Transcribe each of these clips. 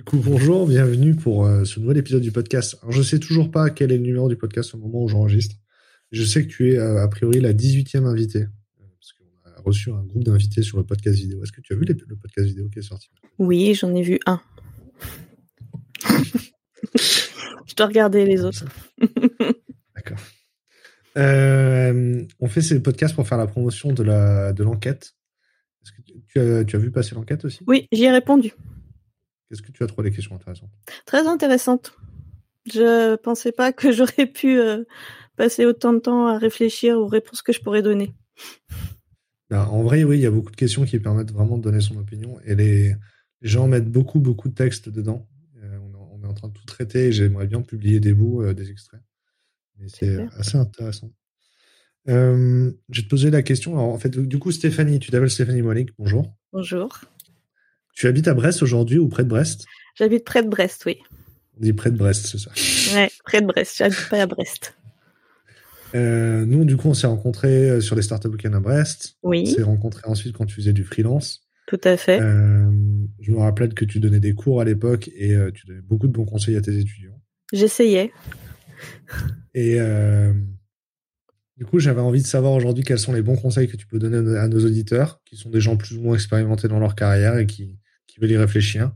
Du coup, bonjour, bienvenue pour euh, ce nouvel épisode du podcast. Alors, je sais toujours pas quel est le numéro du podcast au moment où j'enregistre. Je sais que tu es euh, a priori la 18e invitée, euh, parce qu'on a reçu un groupe d'invités sur le podcast vidéo. Est-ce que tu as vu les- le podcast vidéo qui est sorti? Oui, j'en ai vu un. Je dois regarder les autres. D'accord. On fait ces podcasts pour faire la promotion de la de l'enquête. Est-ce que tu- tu as, tu as vu passer l'enquête aussi? Oui, j'y ai répondu. Est-ce que tu as trouvé des questions intéressantes? Très intéressante. Je pensais pas que j'aurais pu euh, passer autant de temps à réfléchir aux réponses que je pourrais donner. Ben, En vrai, oui, il y a beaucoup de questions qui permettent vraiment de donner son opinion et les, les gens mettent beaucoup, beaucoup de textes dedans. Euh, on, est- on est en train de tout traiter et j'aimerais bien publier des bouts, euh, des extraits. Mais c'est assez intéressant. Euh, je vais te poser la question. Alors, en fait, du coup, Stéphanie, tu t'appelles Stéphanie Molik, bonjour. Bonjour. Tu habites à Brest aujourd'hui ou près de Brest? J'habite près de Brest, oui. On dit près de Brest, c'est ça. Ouais, près de Brest. J'habite pas à Brest. Euh, nous, du coup, on s'est rencontrés euh, sur les Startup Weekend à Brest. On Oui, s'est rencontrés ensuite quand tu faisais du freelance. tout à fait. Euh, je me rappelle que tu donnais des cours à l'époque et euh, tu donnais beaucoup de bons conseils à tes étudiants. J'essayais. Et du coup, j'avais envie de savoir aujourd'hui quels sont les bons conseils que tu peux donner à nos auditeurs, qui sont des gens plus ou moins expérimentés dans leur carrière et qui, qui veulent y réfléchir.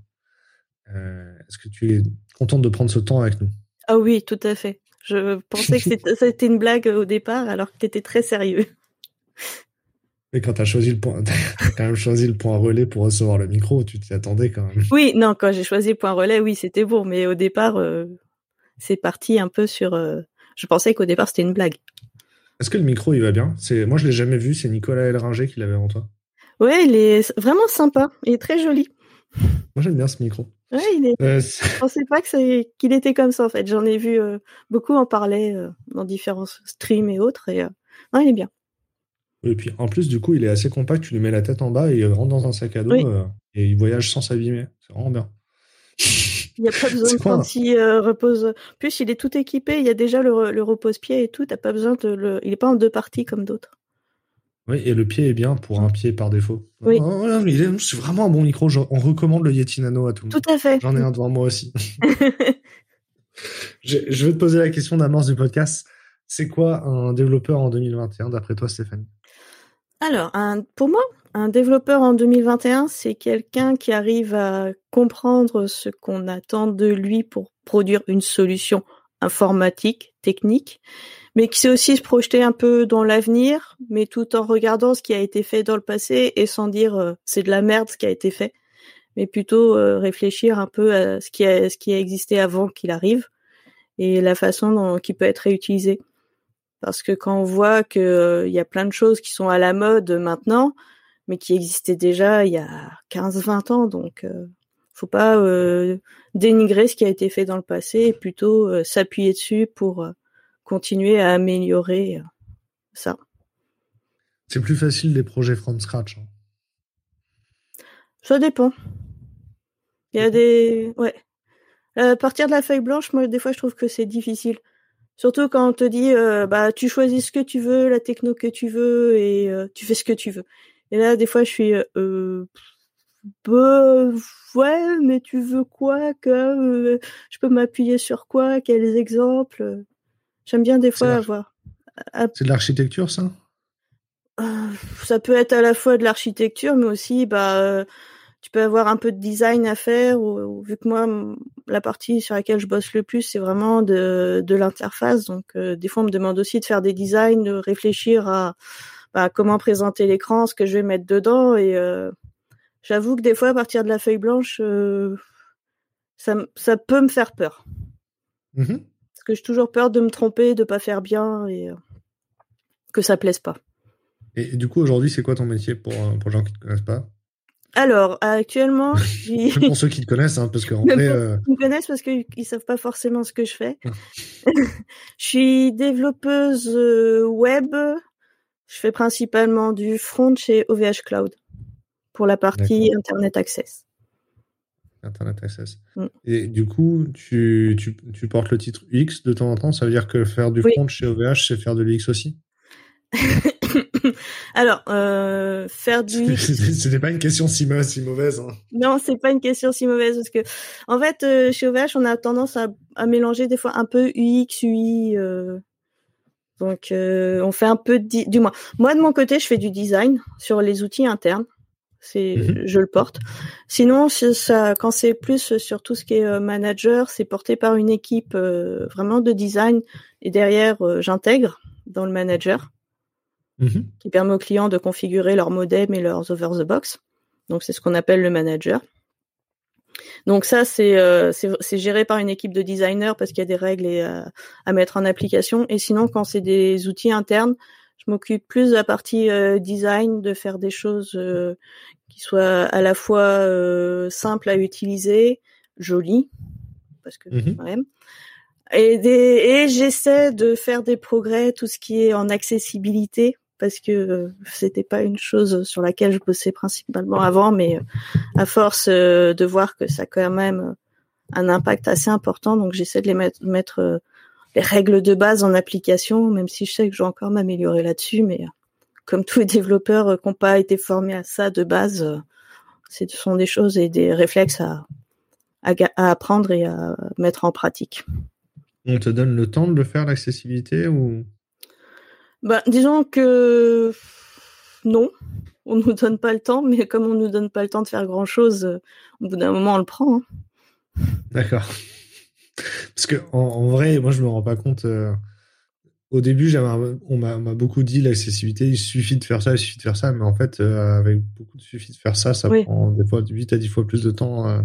Euh, Est-ce que tu es contente de prendre ce temps avec nous? Ah oui, tout à fait. Je pensais que c'était- une blague au départ, alors que tu étais très sérieux. Et quand tu as choisi le point, t'as quand même choisi le point relais pour recevoir le micro, tu t'y attendais quand même. Oui, non, quand j'ai choisi point relais, oui, c'était bon, mais au départ, euh, c'est parti un peu sur. euh, Je pensais qu'au départ c'était une blague. Est-ce que le micro il va bien? C'est moi je l'ai jamais vu, c'est Nicolas Elringer qui l'avait en toi. Ouais, il est vraiment sympa, il est très joli. Moi j'aime bien ce micro. Ouais, il est. Euh, Je pensais pas qu'il était comme ça en fait. J'en ai vu euh, beaucoup en parler euh, dans différents streams et autres, et euh, non, il est bien. Et puis en plus, du coup, il est assez compact, tu lui mets la tête en bas et il rentre dans un sac à dos Oui. et il voyage sans s'abîmer. C'est vraiment bien. Il n'y a pas besoin de quoi, quand il repose. En Plus, il est tout équipé. Il y a déjà le, le repose-pied et tout. T'as pas besoin de le. Il est pas en deux parties comme d'autres. Oui, et le pied est bien pour un pied par défaut. Oui. Oh, c'est vraiment un bon micro. Je- on recommande le Yeti Nano à tout le monde. Tout à fait. J'en ai un devant moi aussi. je, je vais te poser la question d'amorce du podcast. C'est quoi un développeur en 2021 d'après toi, Stéphanie Alors, un, pour moi, un développeur en 2021, c'est quelqu'un qui arrive à comprendre ce qu'on attend de lui pour produire une solution informatique, technique, mais qui sait aussi se projeter un peu dans l'avenir, mais tout en regardant ce qui a été fait dans le passé et sans dire euh, c'est de la merde ce qui a été fait, mais plutôt euh, réfléchir un peu à ce qui a, ce qui a existé avant qu'il arrive et la façon dont qui peut être réutilisé. Parce que quand on voit que euh, y a plein de choses qui sont à la mode maintenant, mais qui existaient déjà il y a 15-20 ans, donc euh, faut pas euh, dénigrer ce qui a été fait dans le passé et plutôt euh, s'appuyer dessus pour continuer à améliorer euh, ça. C'est plus facile des projets from scratch. hein. Ça dépend. Il y a des ouais. Euh, À partir de la feuille blanche, moi des fois je trouve que c'est difficile. Surtout quand on te dit euh, bah tu choisis ce que tu veux, la techno que tu veux et euh, tu fais ce que tu veux. Et là des fois je suis euh, bah, ouais mais tu veux quoi que euh, je peux m'appuyer sur quoi quels exemples J'aime bien des fois avoir à- C'est de l'architecture, ça? Euh, ça peut être à la fois de l'architecture, mais aussi, bah, euh, tu peux avoir un peu de design à faire. Ou, ou- vu que moi, la partie sur laquelle je bosse le plus, c'est vraiment de, de l'interface. Donc, euh, des fois, on me demande aussi de faire des designs, de réfléchir à bah, comment présenter l'écran, ce que je vais mettre dedans. Et euh, j'avoue que des fois, à partir de la feuille blanche, euh, ça, peut me faire peur. Mhm. Parce que j'ai toujours peur de me tromper, de pas faire bien et euh, que ça plaise pas. Et, et du coup, aujourd'hui, c'est quoi ton métier pour, euh, pour les gens qui ne te connaissent pas? Alors, actuellement, Même pour ceux qui te connaissent, hein, parce qu'en Même vrai, euh, Ils me connaissent parce qu'ils ils savent pas forcément ce que je fais. je suis développeuse euh, web. Je fais principalement du front chez OVH Cloud pour la partie. Internet Access. Internet Access. Mm. Et du coup, tu, tu, tu portes le titre UX de temps en temps. Ça veut dire que faire du Oui. front chez OVH, c'est faire de l'UX aussi? Alors, euh, faire du. C'était pas une question si, si mauvaise. Hein. Non, c'est pas une question si mauvaise parce que, en fait, euh, chez OVH, on a tendance à, à, mélanger des fois un peu UX, UI. Euh, donc, on fait un peu de, du moins. Moi, de mon côté, je fais du design sur les outils internes. C'est, mhm. je le porte. Sinon, ça, quand c'est plus sur tout ce qui est manager, c'est porté par une équipe vraiment de design et derrière, j'intègre dans le manager. Mhm. qui permet aux clients de configurer leur modem et leurs over the box. Donc c'est ce qu'on appelle le manager. Donc ça c'est euh, c'est géré par une équipe de designers parce qu'il y a des règles euh, à mettre en application. Et sinon quand c'est des outils internes, je m'occupe plus de la partie euh, design, de faire des choses qui soient à la fois simples à utiliser, jolies parce que quand même. Et, et j'essaie de faire des progrès, tout ce qui est en accessibilité, parce que euh, c'était pas une chose sur laquelle je bossais principalement avant, mais euh, à force euh, de voir que ça a quand même un impact assez important, donc j'essaie de les mettre, mettre les règles de base en application, même si je sais que je vais encore m'améliorer là-dessus, mais comme tous les développeurs qui n'ont pas été formés à ça de base, ce sont des choses et des réflexes à, à, à, apprendre et à mettre en pratique. On te donne le temps de le faire l'accessibilité ou? Bah, disons que non, on nous donne pas le temps, mais comme on nous donne pas le temps de faire grand chose, euh, au bout d'un moment on le prend. Hein. D'accord. Parce que en, vrai, moi je me rends pas compte. Euh, au début, on m'a beaucoup dit l'accessibilité, il suffit de faire ça, il suffit de faire ça, mais en fait, euh, avec beaucoup de suffit de faire ça, ça prend des fois 8 à 10 fois plus de temps.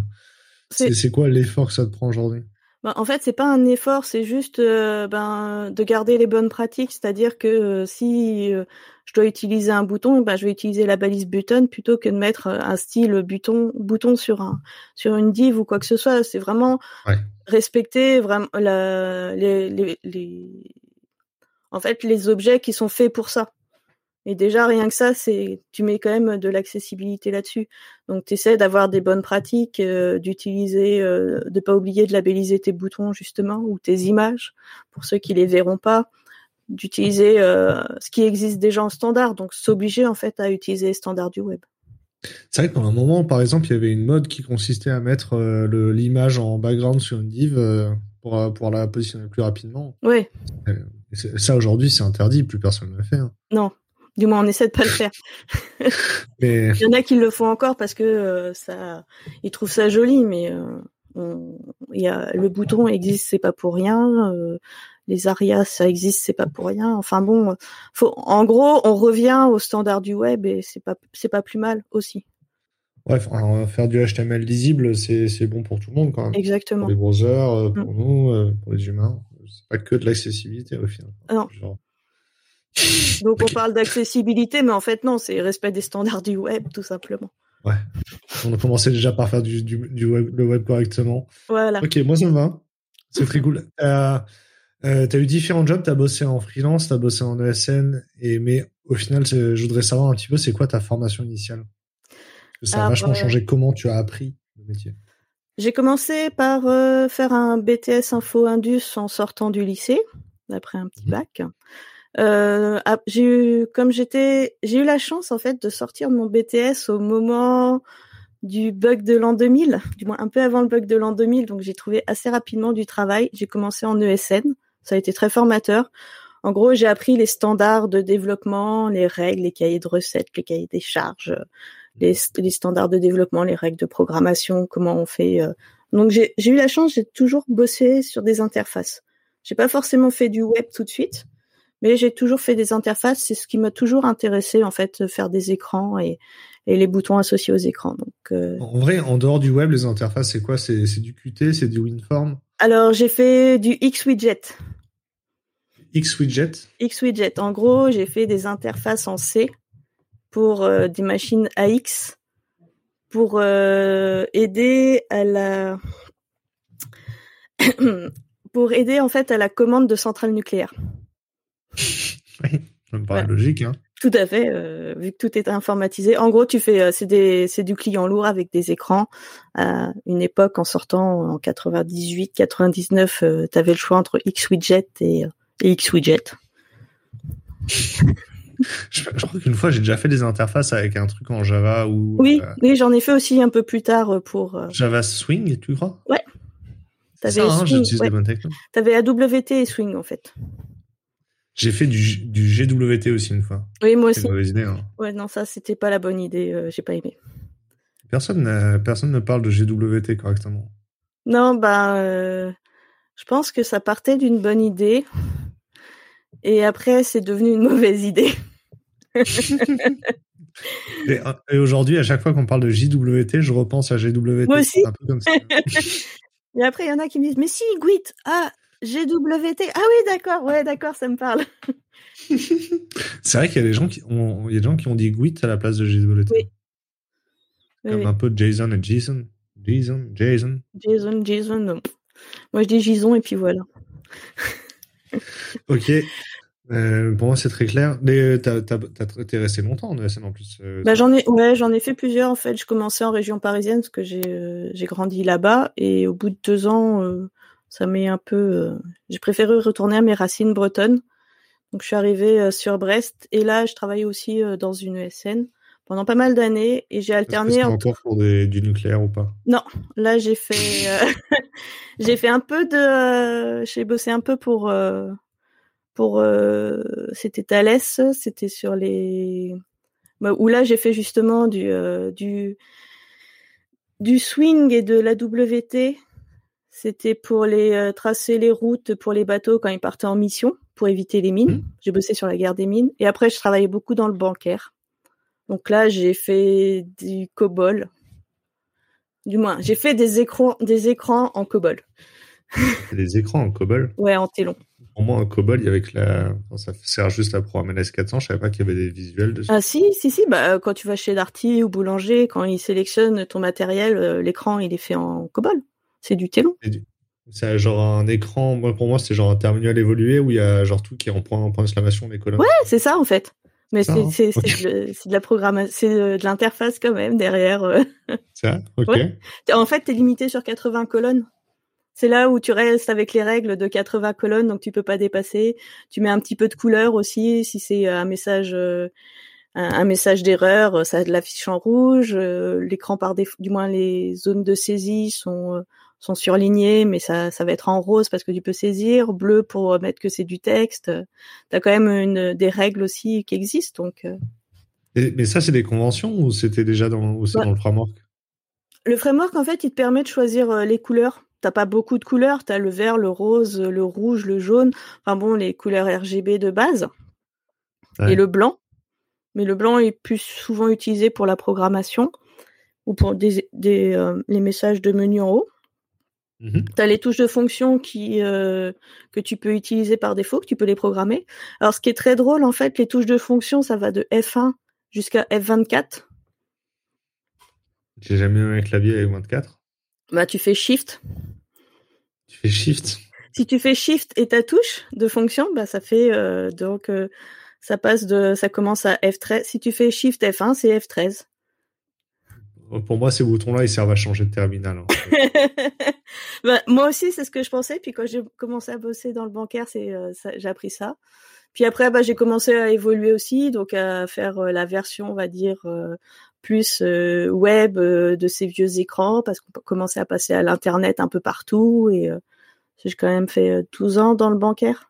C'est quoi l'effort que ça te prend aujourd'hui? Bah, en fait, c'est pas un effort, c'est juste euh, ben, de garder les bonnes pratiques. C'est-à-dire que euh, si euh, je dois utiliser un bouton, ben, je vais utiliser la balise button plutôt que de mettre un style bouton, bouton sur un sur une div ou quoi que ce soit. C'est vraiment respecter vraiment la, les, les, les, en fait les objets qui sont faits pour ça. Et déjà, rien que ça, c'est tu mets quand même de l'accessibilité là-dessus. Donc, tu essaies d'avoir des bonnes pratiques, euh, d'utiliser, euh, de pas oublier de labelliser tes boutons justement ou tes images pour ceux qui les verront pas, d'utiliser euh, ce qui existe déjà en standard. Donc, s'obliger en fait à utiliser les standards du web. C'est vrai qu'à un moment, par exemple, il y avait une mode qui consistait à mettre l'image en background sur une div pour, pour la positionner plus rapidement. Oui. Ça, aujourd'hui, c'est interdit, plus personne ne le fait. Hein. Non, du moins, on essaie de pas le faire. Il y en a qui le font encore parce que euh, ça, ils trouvent ça joli, mais euh, il y a le bouton existe, c'est pas pour rien. Euh, les arias, ça existe, c'est pas pour rien. Enfin bon, faut, en gros, on revient au standard du web et c'est pas, c'est pas plus mal aussi. Bref, faire du HTML lisible, c'est bon pour tout le monde quand même. Exactement. Pour les browsers, pour mm. nous, pour les humains. C'est pas que de l'accessibilité au final. Non. Donc on parle d'accessibilité, mais en fait non, c'est respect des standards du web, tout simplement. Ouais. On a commencé déjà par faire du, du, web, le web correctement. Voilà. Ok, moi ça me va. C'est très cool. Euh, euh, tu as eu différents jobs, tu as bossé en freelance, tu as bossé en ESN, et, mais au final, je voudrais savoir un petit peu, c'est quoi ta formation initiale? Ça a ah, vachement changé comment tu as appris le métier. J'ai commencé par euh, faire un BTS Info Indus en sortant du lycée, après un petit mmh. bac. Euh, j'ai eu, comme j'étais, j'ai eu la chance en fait de sortir mon BTS au moment du bug de l'an 2000, du moins un peu avant le bug de l'an 2000, donc j'ai trouvé assez rapidement du travail. J'ai commencé en ESN, ça a été très formateur. En gros, j'ai appris les standards de développement, les règles, les cahiers de recettes, les cahiers des charges, les, les standards de développement, les règles de programmation, comment on fait. Euh. Donc j'ai eu la chance, j'ai toujours bossé sur des interfaces. J'ai pas forcément fait du web tout de suite, mais j'ai toujours fait des interfaces. C'est ce qui m'a toujours intéressé en fait, faire des écrans et, et les boutons associés aux écrans. Donc, euh, En vrai, en dehors du web, les interfaces, c'est quoi? C'est du Qt, c'est du WinForm? Alors, j'ai fait du XWidget. XWidget XWidget. En gros, j'ai fait des interfaces en C pour euh, des machines AX pour euh, aider à la pour aider en fait à la commande de centrales nucléaires. oui, ça me paraît logique. Hein. Tout à fait, euh, vu que tout est informatisé. En gros, tu fais, euh, c'est du client lourd avec des écrans. À une époque, en sortant en 98, 99, tu avais le choix entre X widget et, X widget. je, crois qu'une fois, j'ai déjà fait des interfaces avec un truc en Java ou. Oui, oui, j'en ai fait aussi un peu plus tard pour. Java Swing, tu crois? Ouais. T'avais hein, ouais. AWT et Swing en fait. J'ai fait du, du, GWT aussi une fois. Oui, moi aussi. Une mauvaise idée. Hein. Ouais, non, ça c'était pas la bonne idée. J'ai pas aimé. Personne, personne ne parle de GWT correctement. Non, bah, je pense que ça partait d'une bonne idée. Et après, c'est devenu une mauvaise idée. et, aujourd'hui, à chaque fois qu'on parle de JWT, je repense à GWT. Moi aussi. et après, il y en a qui me disent, mais si, GWT, ah, GWT, ah oui, d'accord, ouais, d'accord, ça me parle. c'est vrai qu'il y a des gens qui ont, il y a des gens qui ont dit GWT à la place de GWT. Oui. Comme un peu Jason et Jason. Jason, Jason. Jason, Jason. Moi, je dis Jason et puis voilà. ok. Euh, pour moi, c'est très clair. T'es resté longtemps en ESN en plus. Euh, bah, j'en ai, ouais, j'en ai fait plusieurs en fait. Je commençais en région parisienne parce que j'ai euh, j'ai grandi là-bas et au bout de deux ans, ça m'est un peu. j'ai préféré retourner à mes racines bretonnes. Donc, je suis arrivée sur Brest et là, je travaillais aussi dans une ESN pendant pas mal d'années et j'ai alterné. Que encore pour du nucléaire ou pas? Non, là j'ai fait euh, j'ai fait un peu de euh, j'ai bossé un peu pour euh, pour c'était Thales, c'était sur les bah, où là j'ai fait justement du du du swing et de la WT. C'était pour les tracer les routes pour les bateaux quand ils partaient en mission pour éviter les mines. Mmh. J'ai bossé sur la guerre des mines et après je travaillais beaucoup dans le bancaire. Donc là, j'ai fait du COBOL. Du moins, j'ai fait des écrans, des écrans en COBOL. Des écrans en COBOL? Ouais, en Télon. Pour moi, un COBOL, avec la. ça sert juste à programmer l'S400. Je savais pas qu'il y avait des visuels dessus. Ah si, si, si. Bah, quand tu vas chez Darty ou Boulanger, quand ils sélectionnent ton matériel, euh, l'écran, il est fait en COBOL. C'est du Télon. C'est genre un écran, pour moi, c'est genre un terminal évolué où il y a genre tout qui est en point, point d'exclamation, les colonnes. Ouais, c'est ça en fait. Mais c'est hein. c'est de, la programmation, c'est de, l'interface quand même derrière. Euh. Ça, ok. En fait, tu es limité sur 80 colonnes. C'est là où tu restes avec les règles de 80 colonnes, donc tu peux pas dépasser. Tu mets un petit peu de couleur aussi, si c'est un message, euh, un, message d'erreur, ça l'affiche en rouge. Euh, l'écran par défaut, du moins les zones de saisie sont sont surlignés, mais ça, ça va être en rose parce que tu peux saisir, bleu pour mettre que c'est du texte. Tu as quand même une, des règles aussi qui existent. Donc, euh. mais ça, c'est des conventions ou c'était déjà dans, dans le framework? Le framework, en fait, il te permet de choisir euh, les couleurs. T'as pas beaucoup de couleurs, tu as le vert, le rose, le rouge, le jaune, enfin bon, les couleurs RGB de base, et le blanc. Mais le blanc est plus souvent utilisé pour la programmation ou pour des, des euh, les messages de menu en haut. Mmh tu as les touches de fonction qui euh, que tu peux utiliser par défaut, que tu peux les programmer. Alors ce qui est très drôle en fait, les touches de fonction, ça va de F1 jusqu'à F24. J'ai jamais eu un clavier avec 24. Bah tu fais shift. Tu fais shift. Si tu fais shift et ta touche de fonction, bah ça fait euh, donc euh, ça passe de ça commence à F13. Si tu fais shift F1, c'est F13. Pour moi, ces boutons-là, ils servent à changer de terminal. Hein. bah, moi aussi, c'est ce que je pensais. Puis quand j'ai commencé à bosser dans le bancaire, c'est euh, j'ai appris ça. Puis après, bah, j'ai commencé à évoluer aussi, donc à faire euh, la version, on va dire, euh, plus web de ces vieux écrans, parce qu'on commençait à passer à l'internet un peu partout. Et j'ai quand même fait 12 ans dans le bancaire.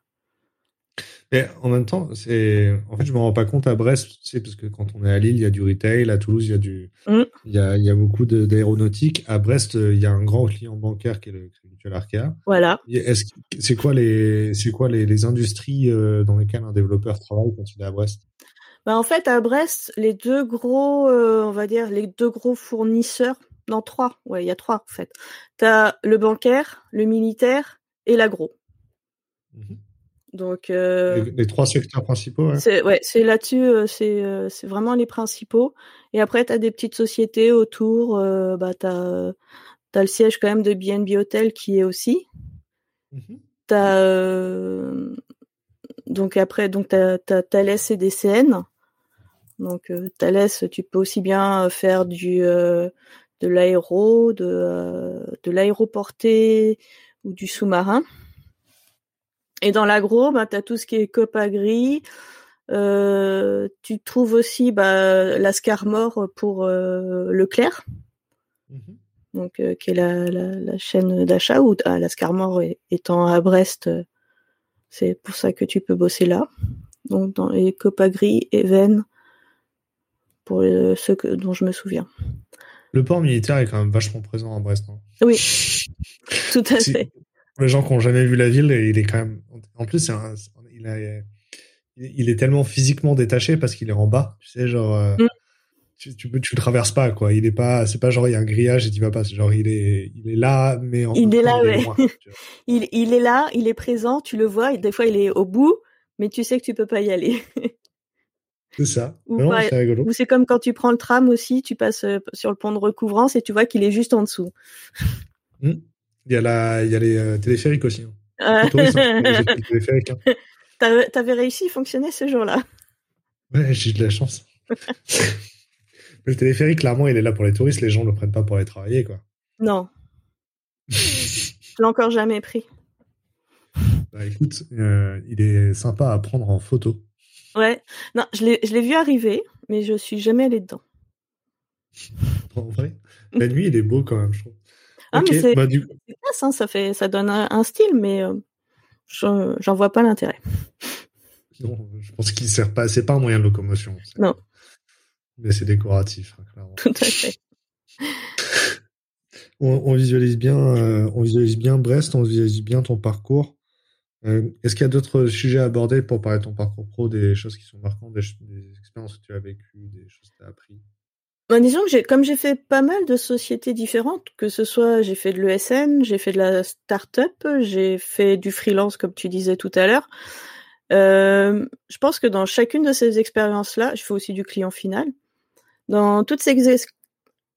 Et en même temps, c'est en fait je me rends pas compte à Brest, c'est parce que quand on est à Lille, il y a du retail, à Toulouse, il y a du mm. il, y a, il y a beaucoup d'aéronautique. À Brest, il y a un grand client bancaire qui est le Crédit Arkea. Voilà. Est-ce c'est quoi les c'est quoi les, les industries euh, dans lesquelles un développeur travaille quand il est à Brest? Bah en fait à Brest, les deux gros euh, on va dire les deux gros fournisseurs, non trois, ouais, il y a trois en fait. Tu as le bancaire, le militaire et l'agro. Mmh donc euh, les, trois secteurs principaux. Ouais. C'est ouais, c'est là-dessus, euh, c'est euh, c'est vraiment les principaux. Et après, tu as des petites sociétés autour. bah, tu as, le siège quand même de BNB Hotel qui est aussi. Mmh t'as donc après, donc t'as as Thales et DCN. Donc Thales, tu peux aussi bien faire du de l'aéro, de de l'aéroporté ou du sous-marin. Et dans l'agro, bah, tu as tout ce qui est Copagri, tu trouves aussi bah, la Scarmore pour Leclerc. Mm-hmm. Donc, qui est la, chaîne d'achat ou ah, la Scarmore étant à Brest, c'est pour ça que tu peux bosser là. Donc dans les Copagri, Even, pour ceux que, dont je me souviens. Le port militaire est quand même vachement présent à Brest. Hein. Oui, tout à fait. Pour les gens qui n'ont jamais vu la ville, il est quand même. En plus, il, est tellement physiquement détaché parce qu'il est en bas. Tu sais, genre. Euh, mm. Tu, tu, le traverses pas, quoi. Il est pas. C'est pas genre il y a un grillage et tu vas pas. C'est genre il est, il est là, mais en il est là, il, il, il est là, il est présent. Tu le vois. Des fois, il est au bout, mais tu sais que tu peux pas y aller. C'est ça. Ou, c'est comme quand tu prends le tram aussi, tu passes euh, sur le pont de recouvrance et tu vois qu'il est juste en dessous. Hmm. Il, y a la, il y a les euh, téléphériques aussi. Hein. hein. T'avais réussi à fonctionner ce jour-là. Ouais, j'ai de la chance. le téléphérique, clairement, il est là pour les touristes. Les gens ne le prennent pas pour aller travailler, quoi. Non. je l'ai encore jamais pris. Bah écoute, euh, il est sympa à prendre en photo. Ouais. Non, je l'ai vu arriver, mais je suis jamais allé dedans. En vrai, la nuit, il est beau quand même, je trouve. Ah, mais c'est bah, hein, ça, fait, ça donne un, style, mais euh, j'en vois pas l'intérêt. Non, je pense qu'il sert pas, c'est pas un moyen de locomotion. Non. Mais c'est décoratif, hein, clairement. Tout à fait. on, visualise bien, euh, on visualise bien Brest, on visualise bien ton parcours. Euh, est-ce qu'il y a d'autres sujets à aborder pour parler de ton parcours pro, des choses qui sont marquantes, des, expériences que tu as vécues, des choses que tu as appris? Ben, Disons que comme j'ai fait pas mal de sociétés différentes, que ce soit j'ai fait de l'ESN, j'ai fait de la start-up, j'ai fait du freelance comme tu disais tout à l'heure. Euh, je pense que dans chacune de ces expériences-là, je fais aussi du client final. Dans toutes ces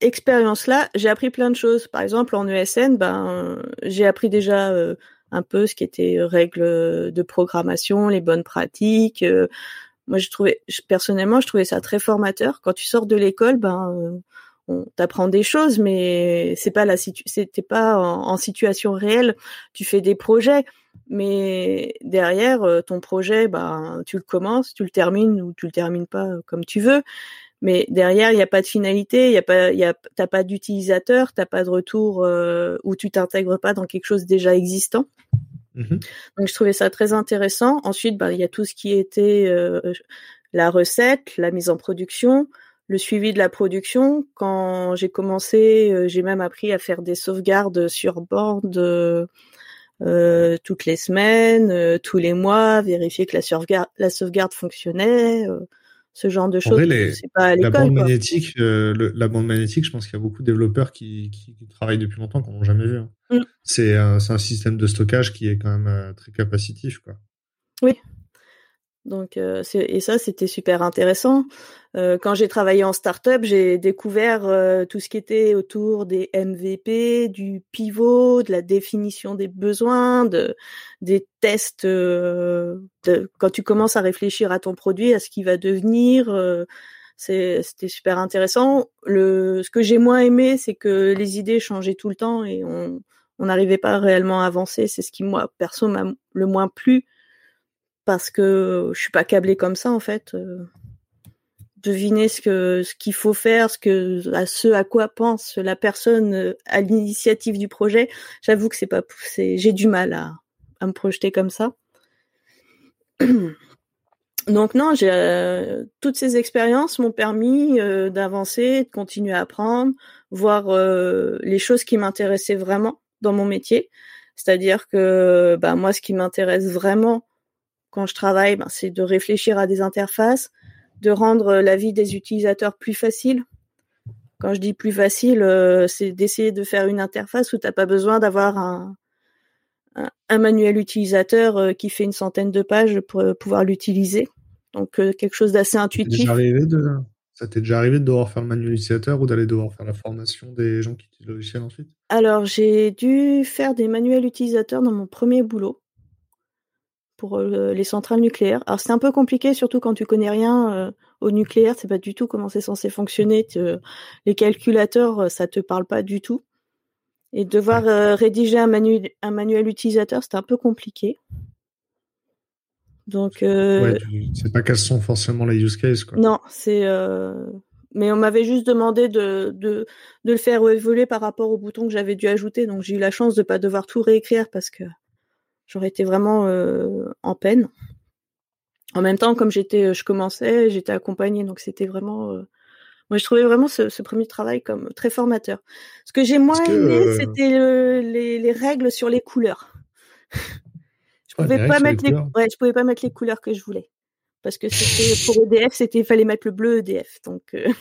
expériences-là, j'ai appris plein de choses. Par exemple, en ESN, ben, j'ai appris déjà euh, un peu ce qui était règles de programmation, les bonnes pratiques. Euh. Moi, je trouvais, personnellement, je trouvais ça très formateur. Quand tu sors de l'école, ben, on t'apprend des choses, mais c'est pas la c'était pas en, situation réelle. Tu fais des projets, mais derrière ton projet, ben, tu le commences, tu le termines ou tu le termines pas comme tu veux. Mais derrière, il n'y a pas de finalité, il y a pas, il y a, t'as pas d'utilisateur, t'as pas de retour euh, où tu t'intègres pas dans quelque chose déjà existant. Mm-hmm. Donc je trouvais ça très intéressant. Ensuite, bah, il y a tout ce qui était euh, la recette, la mise en production, le suivi de la production. Quand j'ai commencé, euh, j'ai même appris à faire des sauvegardes sur board euh, toutes les semaines, tous les mois, vérifier que la sauvegarde, la sauvegarde fonctionnait ce genre de choses. c'est pas à la bande magnétique, euh, la bande magnétique, je pense qu'il y a beaucoup de développeurs qui, qui, travaillent depuis longtemps qu'on n'a jamais vu. Hein. Mm. C'est un, un, système de stockage qui est quand même euh, très capacitif, quoi. Oui, donc euh, et ça c'était super intéressant. Euh, quand j'ai travaillé en startup, j'ai découvert euh, tout ce qui était autour des MVP, du pivot, de la définition des besoins, de des tests. De, quand tu commences à réfléchir à ton produit, à ce qui va devenir, c'était super intéressant. Le ce que j'ai moins aimé, c'est que les idées changeaient tout le temps et on on n'arrivait pas réellement à avancer. C'est ce qui moi perso m'a le moins plu parce que je suis pas câblée comme ça en fait. Euh, deviner ce que ce qu'il faut faire, ce que à ce à quoi pense la personne euh, à l'initiative du projet. J'avoue que c'est pas j'ai du mal à, à me projeter comme ça. Donc non, j'ai euh, toutes ces expériences m'ont permis d'avancer, de continuer à apprendre, voir les choses qui m'intéressaient vraiment dans mon métier. C'est-à-dire que bah, moi, ce qui m'intéresse vraiment, quand je travaille, ben, c'est de réfléchir à des interfaces, de rendre la vie des utilisateurs plus facile. Quand je dis plus facile, euh, c'est d'essayer de faire une interface où tu n'as pas besoin d'avoir un, un, manuel utilisateur euh, qui fait une centaine de pages pour euh, pouvoir l'utiliser. Donc quelque chose d'assez intuitif. Ça t'est déjà arrivé de devoir faire le manuel utilisateur ou d'aller devoir faire la formation des gens qui utilisent le logiciel ensuite? Alors j'ai dû faire des manuels utilisateurs dans mon premier boulot pour euh, les centrales nucléaires. Alors c'est un peu compliqué, surtout quand tu connais rien euh, au nucléaire, c'est pas du tout comment c'est censé fonctionner. les calculateurs, euh, ça te parle pas du tout. Et devoir rédiger un manuel, un manuel utilisateur, c'était un peu compliqué. Donc, euh, ouais, c'est pas quels sont forcément les use cases, quoi. Non, c'est. Euh... Mais on m'avait juste demandé de, de, de le faire évoluer par rapport au bouton que j'avais dû ajouter. Donc, j'ai eu la chance de pas devoir tout réécrire parce que j'aurais été vraiment euh, en peine. En même temps, comme j'étais, je commençais, j'étais accompagnée, donc c'était vraiment. Euh, moi, je trouvais vraiment ce, ce, premier travail comme très formateur. Ce que j'ai moins aimé, euh, c'était le, les, les, règles sur les couleurs. je pouvais pas mettre les, ouais, je pouvais pas mettre les couleurs que je voulais parce que c'était pour EDF, c'était fallait mettre le bleu EDF. Donc euh...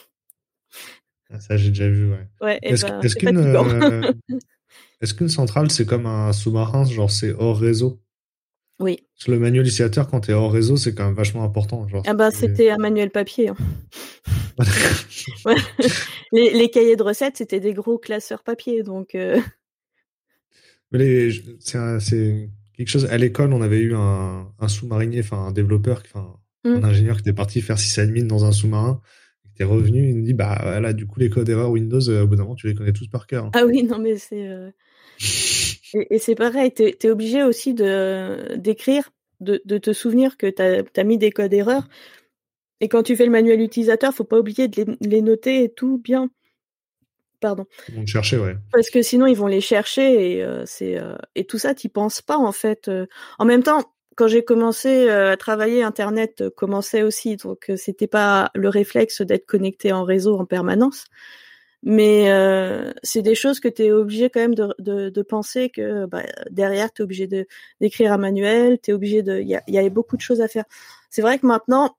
ah, ça j'ai déjà vu. Ouais. ouais est-ce ben, qu'une euh... est qu'une centrale c'est comme un sous-marin, genre c'est hors réseau? Oui. Sur le manuel utilisateur, quand tu es hors réseau, c'est quand même vachement important. Genre, ah bah c'était un manuel papier. Hein. ouais. les, les, cahiers de recettes, c'était des gros classeurs papier, donc. Euh... Mais c'est quelque chose. À l'école, on avait eu un, un sous-marinier, enfin un développeur, enfin un Mm. ingénieur qui était parti faire sysadmin dans un sous-marin, était revenu, il nous dit bah voilà, du coup les codes erreurs Windows, euh, au bout d'un moment tu les connais tous par cœur. hein. Ah oui, non mais c'est euh... et, et c'est pareil, t'es es obligé aussi de d'écrire, de, de te souvenir que t'as as mis des codes erreurs. Et quand tu fais le manuel utilisateur, faut pas oublier de les, les noter et tout bien. Pardon. Ils vont te chercher, ouais. Parce que sinon ils vont les chercher et euh, c'est et tout ça t'y penses pas en fait. En même temps, quand j'ai commencé euh, à travailler, Internet commençait aussi, donc euh, c'était pas le réflexe d'être connecté en réseau en permanence. Mais euh, c'est des choses que tu es obligé quand même de, de, de penser que bah, derrière, tu es obligé d'écrire un manuel, tu obligé de... Il y, y avait beaucoup de choses à faire. C'est vrai que maintenant,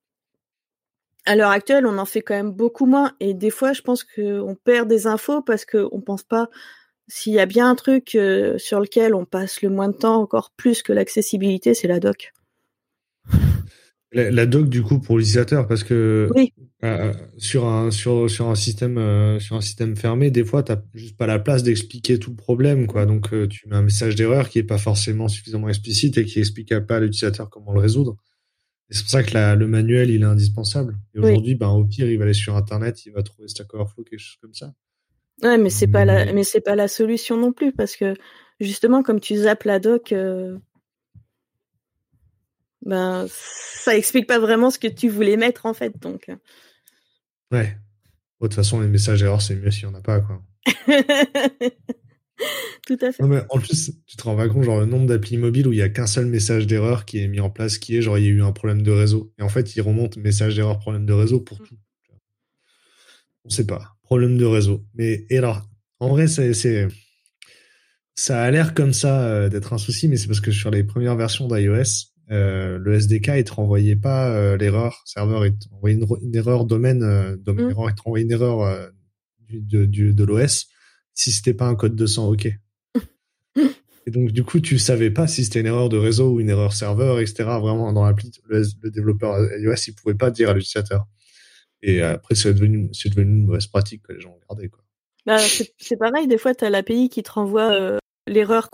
à l'heure actuelle, on en fait quand même beaucoup moins. Et des fois, je pense qu'on perd des infos parce qu'on pense pas s'il y a bien un truc euh, sur lequel on passe le moins de temps, encore plus que l'accessibilité, c'est la doc. La, la, doc du coup pour l'utilisateur parce que oui. euh, sur un sur sur un système euh, sur un système fermé des fois t'as juste pas la place d'expliquer tout le problème quoi donc euh, tu mets un message d'erreur qui est pas forcément suffisamment explicite et qui explique pas à l'utilisateur comment le résoudre et c'est pour ça que la, le manuel il est indispensable et aujourd'hui oui. ben au pire il va aller sur internet il va trouver Stack Overflow quelque chose comme ça Ouais, mais c'est pas la, mais c'est pas la solution non plus parce que justement comme tu zappes la doc, euh, ben ça explique pas vraiment ce que tu voulais mettre en fait, donc. euh. Ouais. De toute façon, les messages d'erreur, c'est mieux s'il y en a pas, quoi. Tout à fait. Non, mais en plus, tu te rends pas compte, genre, le nombre d'applis mobiles où il y a qu'un seul message d'erreur qui est mis en place, qui est, genre, il y a eu un problème de réseau. Et en fait, il remonte message d'erreur, problème de réseau pour tout. On sait pas. Problème de réseau. Mais, et alors, en vrai, c'est, ça a l'air comme ça euh, d'être un souci, mais c'est parce que sur les premières versions d'iOS, euh, le SDK, il te renvoyait pas euh, l'erreur serveur, il te renvoyait une, une erreur domaine, euh, domaine Mm. erreur, il te renvoyait une erreur du, de, du, de l'OS si c'était pas un code 200 OK. Et donc, du coup, tu savais pas si c'était une erreur de réseau ou une erreur serveur, etc. Vraiment, dans l'appli, le, le développeur iOS, il pouvait pas dire à l'utilisateur. Et après, c'est devenu, c'est devenu une mauvaise pratique que les gens ont gardé, quoi. Bah, c'est c'est pareil, des fois, tu as l'API qui te renvoie euh, l'erreur.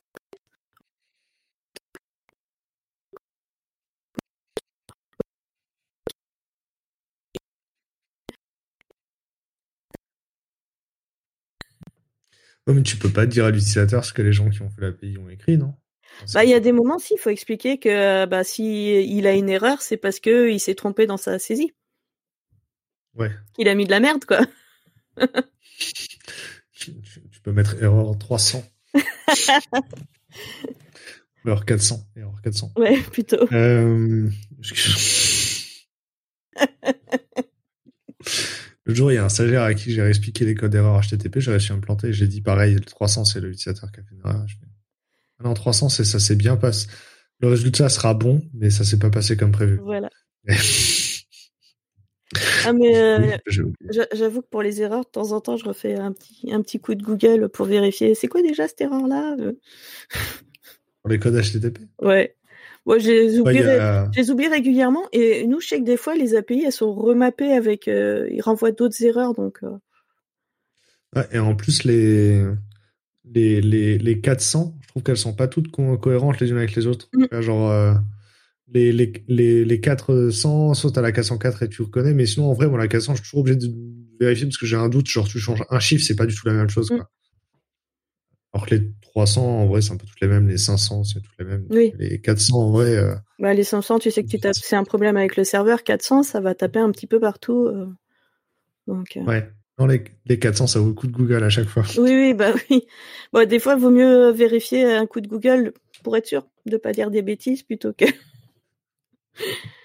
Ouais, mais tu peux pas dire à l'utilisateur ce que les gens qui ont fait l'API ont écrit, non? Bah, il y a des moments, si, il faut expliquer que bah, si il a une erreur, c'est parce que il s'est trompé dans sa saisie. Ouais. Il a mis de la merde, quoi. Tu, peux mettre erreur 300. erreur 400. Erreur 400. Ouais, plutôt. Euh... Le jour, il y a un stagiaire à qui j'ai réexpliqué les codes d'erreur HTTP, j'ai réussi à me planter. J'ai dit pareil, le 300, c'est l'utilisateur qui a fait une erreur. Ah non, 300, c'est ça s'est bien passé. Le résultat sera bon, mais ça s'est pas passé comme prévu. Voilà. Ah, mais euh, j'avoue que pour les erreurs, de temps en temps, je refais un petit, un petit coup de Google pour vérifier. C'est quoi déjà cette erreur-là Euh, Pour les codes HTTP. Ouais. Moi, je les Ouais, oublie, a- je les oublie régulièrement. Et nous, je sais que des fois, les API, elles sont remappées avec. euh, ils renvoient d'autres erreurs. Donc, euh, Ouais, et en plus, les, les, les, les 400, je trouve qu'elles sont pas toutes co- cohérentes les unes avec les autres. Mm. Vois, Genre, les, les, les, les 400, soit t'as la 404 et tu reconnais, mais sinon, en vrai, moi, la 400, je suis toujours obligé de vérifier parce que j'ai un doute. Genre, tu changes un chiffre, c'est pas du tout la même chose, Mm. quoi. Alors que les 300, en vrai, c'est un peu toutes les mêmes. Les 500, c'est toutes les mêmes. Oui. Les 400, en vrai. Euh, bah, les 500, tu sais que tu tapes, c'est un problème avec le serveur. 400, ça va taper un petit peu partout. Euh. Donc, euh. Ouais. Non, les, les 400, ça vaut le coup de Google à chaque fois. Oui, oui, bah oui. Bon, des fois, il vaut mieux vérifier un coup de Google pour être sûr de pas dire des bêtises plutôt que.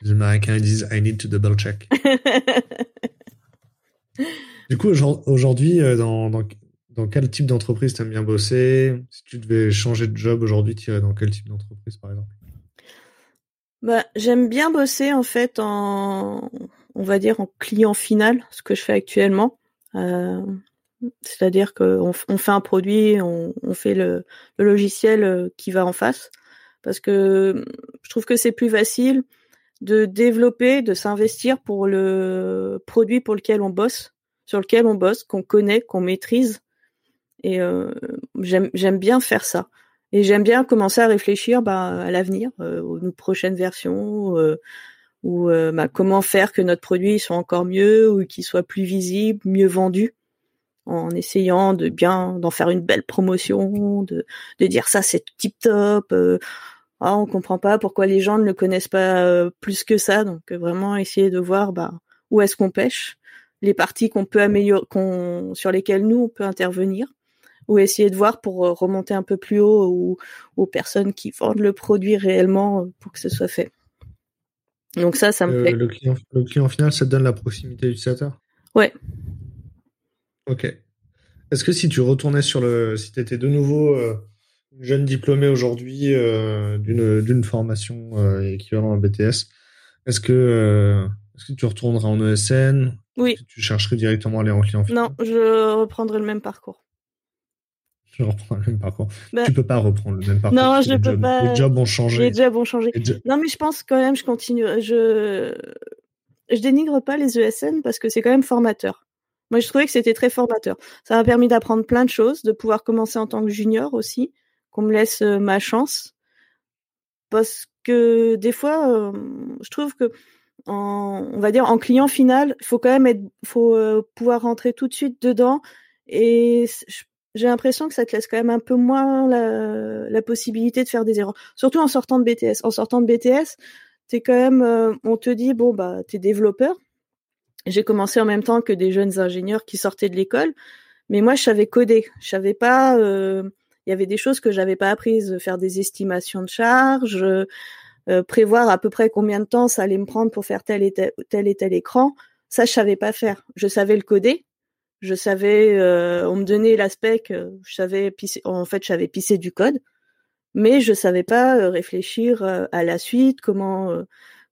Les Américains disent I need to double check. du coup, aujourd'hui, dans, dans, dans quel type d'entreprise t'aimes bien bosser? Si tu devais changer de job aujourd'hui, tu irais dans quel type d'entreprise, par exemple? Bah, J'aime bien bosser, en fait, en, on va dire, en client final, ce que je fais actuellement. Euh, c'est-à-dire qu'on on fait un produit, on, on fait le, le, logiciel euh, qui va en face. Parce que je trouve que c'est plus facile de développer, de s'investir pour le produit pour lequel on bosse, sur lequel on bosse, qu'on connaît, qu'on maîtrise, et euh, j'aime bien faire ça. Et j'aime bien commencer à réfléchir bah, à l'avenir, euh, aux prochaines versions, euh, ou euh, bah, comment faire que notre produit soit encore mieux ou qu'il soit plus visible, mieux vendu, en essayant de bien d'en faire une belle promotion, de, de dire ça c'est tip top. Euh, ah, on comprend pas pourquoi les gens ne le connaissent pas plus que ça, donc vraiment essayer de voir bah, où est-ce qu'on pêche, les parties qu'on peut améliorer, qu'on sur lesquelles nous on peut intervenir ou essayer de voir pour euh, remonter un peu plus haut ou aux personnes qui vendent le produit réellement euh, pour que ce soit fait. Donc ça, ça me plaît. Le client, le client final, ça te donne la proximité utilisateur? Ouais. Ok. Est-ce que si tu retournais sur le... Si tu étais de nouveau euh, jeune diplômé aujourd'hui d'une formation équivalent à BTS, est-ce que, est-ce que tu retourneras en ESN Oui. tu chercherais directement à aller en client final? Non, je reprendrai le même parcours. Je reprends le même parcours. Bah, tu peux pas reprendre le même parcours. Non, je peux pas. Les jobs ont changé. Les jobs ont changé. Non, mais je pense quand même, je continue. Je, je dénigre pas les ESN parce que c'est quand même formateur. Moi, je trouvais que c'était très formateur. Ça m'a permis d'apprendre plein de choses, de pouvoir commencer en tant que junior aussi, qu'on me laisse ma chance. Parce que des fois, je trouve que en, on va dire en client final, faut quand même être, faut pouvoir rentrer tout de suite dedans. Et j'ai l'impression que ça te laisse quand même un peu moins la, possibilité de faire des erreurs. Surtout en sortant de BTS. En sortant de BTS, t'es quand même, on te dit bon bah t'es développeur. J'ai commencé en même temps que des jeunes ingénieurs qui sortaient de l'école, mais moi je savais coder. Je savais pas. Euh, il y avait des choses que j'avais pas apprises, faire des estimations de charges, euh, prévoir à peu près combien de temps ça allait me prendre pour faire tel et tel, tel et tel écran. Ça je savais pas faire. Je savais le coder, je savais, euh, on me donnait l'aspect que je savais pisser, en fait, j'avais pissé du code, mais je savais pas euh, réfléchir euh, à la suite, comment,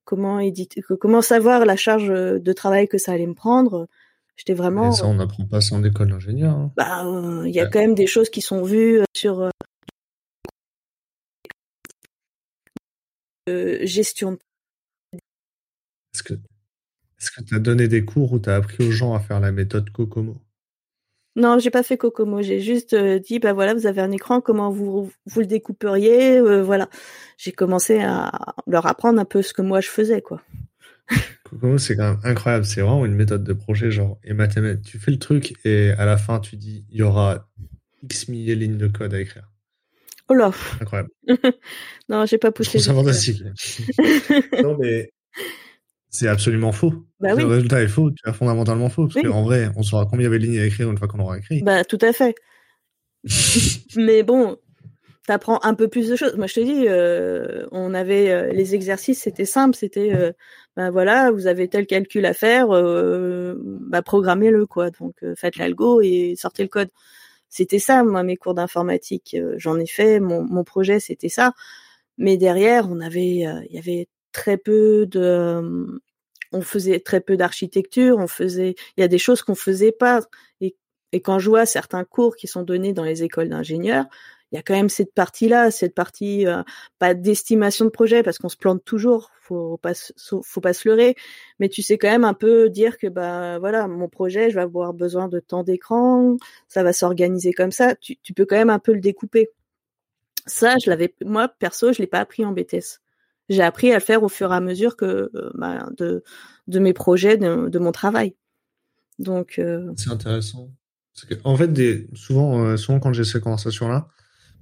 comment éditer, comment savoir la charge de travail que ça allait me prendre. J'étais vraiment. Mais ça, on n'apprend pas ça en école d'ingénieur. Hein. Bah, il y a quand même des choses qui sont vues sur gestion. Est-ce que est-ce que tu as donné des cours où tu as appris aux gens à faire la méthode Kokomo? Non, j'ai pas fait Kokomo. J'ai juste euh, dit, bah voilà, vous avez un écran, comment vous, vous le découperiez, euh, voilà. J'ai commencé à leur apprendre un peu ce que moi je faisais, quoi. Kokomo, c'est quand même incroyable. C'est vraiment une méthode de projet, genre, et mathématiques. Tu fais le truc et à la fin, tu dis, il y aura X milliers de lignes de code à écrire. Oh là Incroyable. non, j'ai pas poussé. C'est fantastique. non, mais c'est absolument faux. Bah le résultat est faux, c'est fondamentalement faux. Parce qu'en vrai, on saura combien il y avait de lignes à écrire une fois qu'on aura écrit. Bah, tout à fait. Mais bon, t'apprends un peu plus de choses. Moi, je te dis, euh, on avait euh, les exercices, c'était simple, c'était, euh, bah voilà, vous avez tel calcul à faire, euh, bah programmez-le quoi. Donc, faites l'algo et sortez le code. C'était ça, moi, mes cours d'informatique. J'en ai fait, mon, projet, c'était ça. Mais derrière, on avait, il y avait très peu de on faisait très peu d'architecture, on faisait il y a des choses qu'on faisait pas et, et quand je vois certains cours qui sont donnés dans les écoles d'ingénieurs, il y a quand même cette partie-là, cette partie euh, pas d'estimation de projet parce qu'on se plante toujours, faut pas faut pas se leurrer, mais tu sais quand même un peu dire que bah voilà, mon projet, je vais avoir besoin de temps d'écran, ça va s'organiser comme ça, tu, tu peux quand même un peu le découper. Ça, je l'avais moi perso, je l'ai pas appris en BTS j'ai appris à le faire au fur et à mesure que euh, bah, de, de mes projets, de, de, mon travail. Donc euh, c'est intéressant. en fait, des, souvent, souvent quand j'ai ces conversations-là,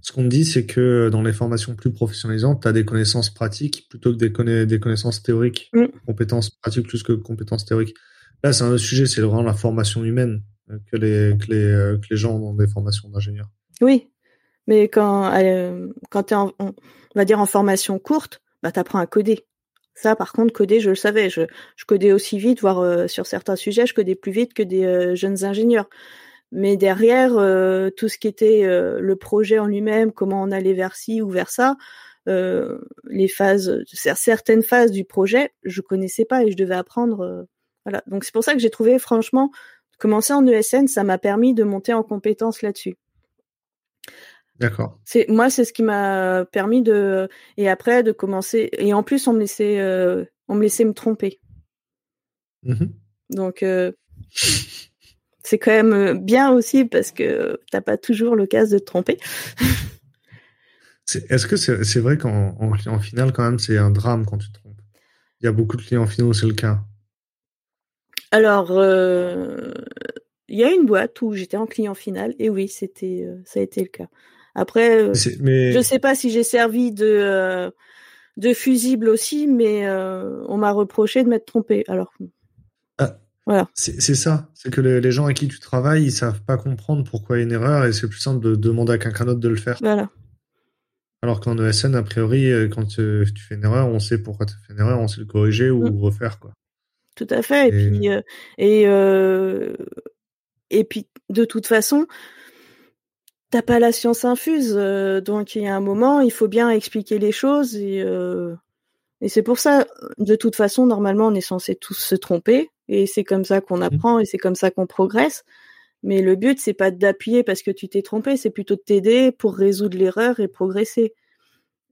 ce qu'on me dit, c'est que dans les formations plus professionnalisantes, tu as des connaissances pratiques plutôt que des, des connaissances théoriques. Mm. Compétences pratiques plus que compétences théoriques. Là, c'est un autre sujet, c'est vraiment la formation humaine que les, que les, que les gens ont des formations d'ingénieurs. Oui, mais quand, euh, quand tu es, en, on va dire, en formation courte, bah, tu apprends à coder. Ça, par contre, coder, je le savais. Je, je codais aussi vite, voire euh, sur certains sujets, je codais plus vite que des euh, jeunes ingénieurs. Mais derrière, tout ce qui était le projet en lui-même, comment on allait vers ci ou vers ça, les phases, certaines phases du projet, je connaissais pas et je devais apprendre. voilà. Donc c'est pour ça que j'ai trouvé, franchement, commencer en ESN, ça m'a permis de monter en compétence là-dessus. D'accord. C'est moi, c'est ce qui m'a permis de et après de commencer et en plus on me laissait euh, on me laissait me tromper. Mmh Donc euh, c'est quand même euh, bien aussi parce que t'as pas toujours l'occasion de te tromper. Est-ce que c'est vrai qu'en en client final quand même c'est un drame quand tu te trompes? Il y a beaucoup de clients finaux c'est le cas. Alors il y a une boîte où j'étais en client final et oui c'était ça a été le cas. Après, euh, mais... je sais pas si j'ai servi de euh, de fusible aussi, mais euh, on m'a reproché de m'être trompé. Alors voilà. C'est ça, c'est que les, gens avec qui tu travailles, ils savent pas comprendre pourquoi il y a une erreur et c'est plus simple de demander à quelqu'un d'autre de le faire. Voilà. Alors qu'en ESN, a priori, quand tu, fais une erreur, on sait pourquoi tu fait une erreur, on sait le corriger ou mm. refaire quoi. Tout à fait. Et, et puis et et puis de toute façon, t'as pas la science infuse, euh, donc il y a un moment, il faut bien expliquer les choses et euh, et c'est pour ça, de toute façon, normalement, on est censé tous se tromper et c'est comme ça qu'on mmh. apprend et c'est comme ça qu'on progresse. Mais le but, c'est pas d'appuyer parce que tu t'es trompé, c'est plutôt de t'aider pour résoudre l'erreur et progresser.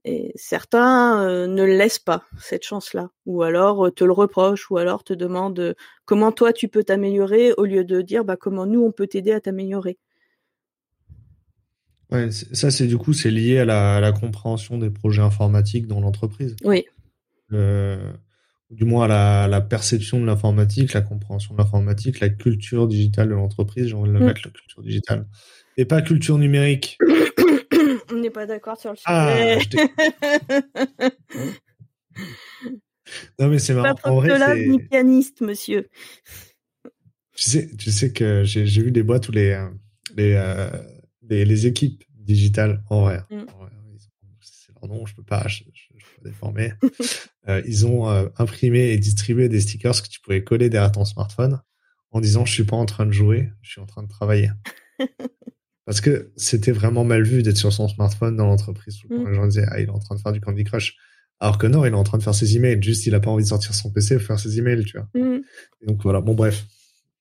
Et certains euh, ne laissent pas cette chance-là, ou alors te le reprochent, ou alors te demandent comment toi tu peux t'améliorer, au lieu de dire bah comment nous on peut t'aider à t'améliorer. Ouais, ça c'est du coup c'est lié à la, compréhension des projets informatiques dans l'entreprise. Oui. Du moins la, perception de l'informatique, la compréhension de l'informatique, la culture digitale de l'entreprise. J'ai envie de le mm. mettre la culture digitale et pas culture numérique. On n'est pas d'accord sur le ah, sujet. Ah, non mais c'est marrant. Pas en vrai, ni pianiste, monsieur. Tu sais, tu sais que j'ai vu des boîtes où les les euh, les, équipes digitales en vrai, mm. c'est leur nom, je peux pas, je, pas déformer. Euh, ils ont euh, imprimé et distribué des stickers que tu pouvais coller derrière ton smartphone en disant je suis pas en train de jouer, je suis en train de travailler. Parce que c'était vraiment mal vu d'être sur son smartphone dans l'entreprise. Mm. Les gens disaient ah il est en train de faire du Candy Crush. Alors que non, il est en train de faire ses emails. Juste, il a pas envie de sortir son PC pour faire ses emails, tu vois. Mm. donc voilà. Bon, bref.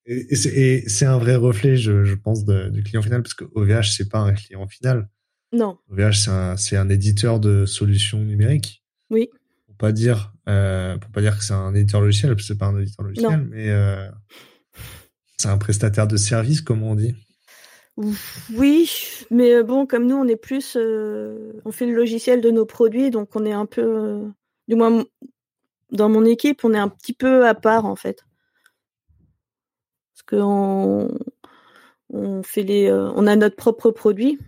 Et, c'est un vrai reflet, je, pense, du client final, parce que OVH, c'est pas un client final. Non. OVH, c'est un, éditeur de solutions numériques. Oui. Pour pas dire, euh, pour pas dire que c'est un éditeur logiciel, parce que c'est pas un éditeur logiciel, mais euh, c'est un prestataire de service, comme on dit. Oui, mais euh, bon, comme nous, on est plus, on fait le logiciel de nos produits, donc on est un peu, du moins dans mon équipe, on est un petit peu à part en fait qu'on on fait les, on a notre propre produit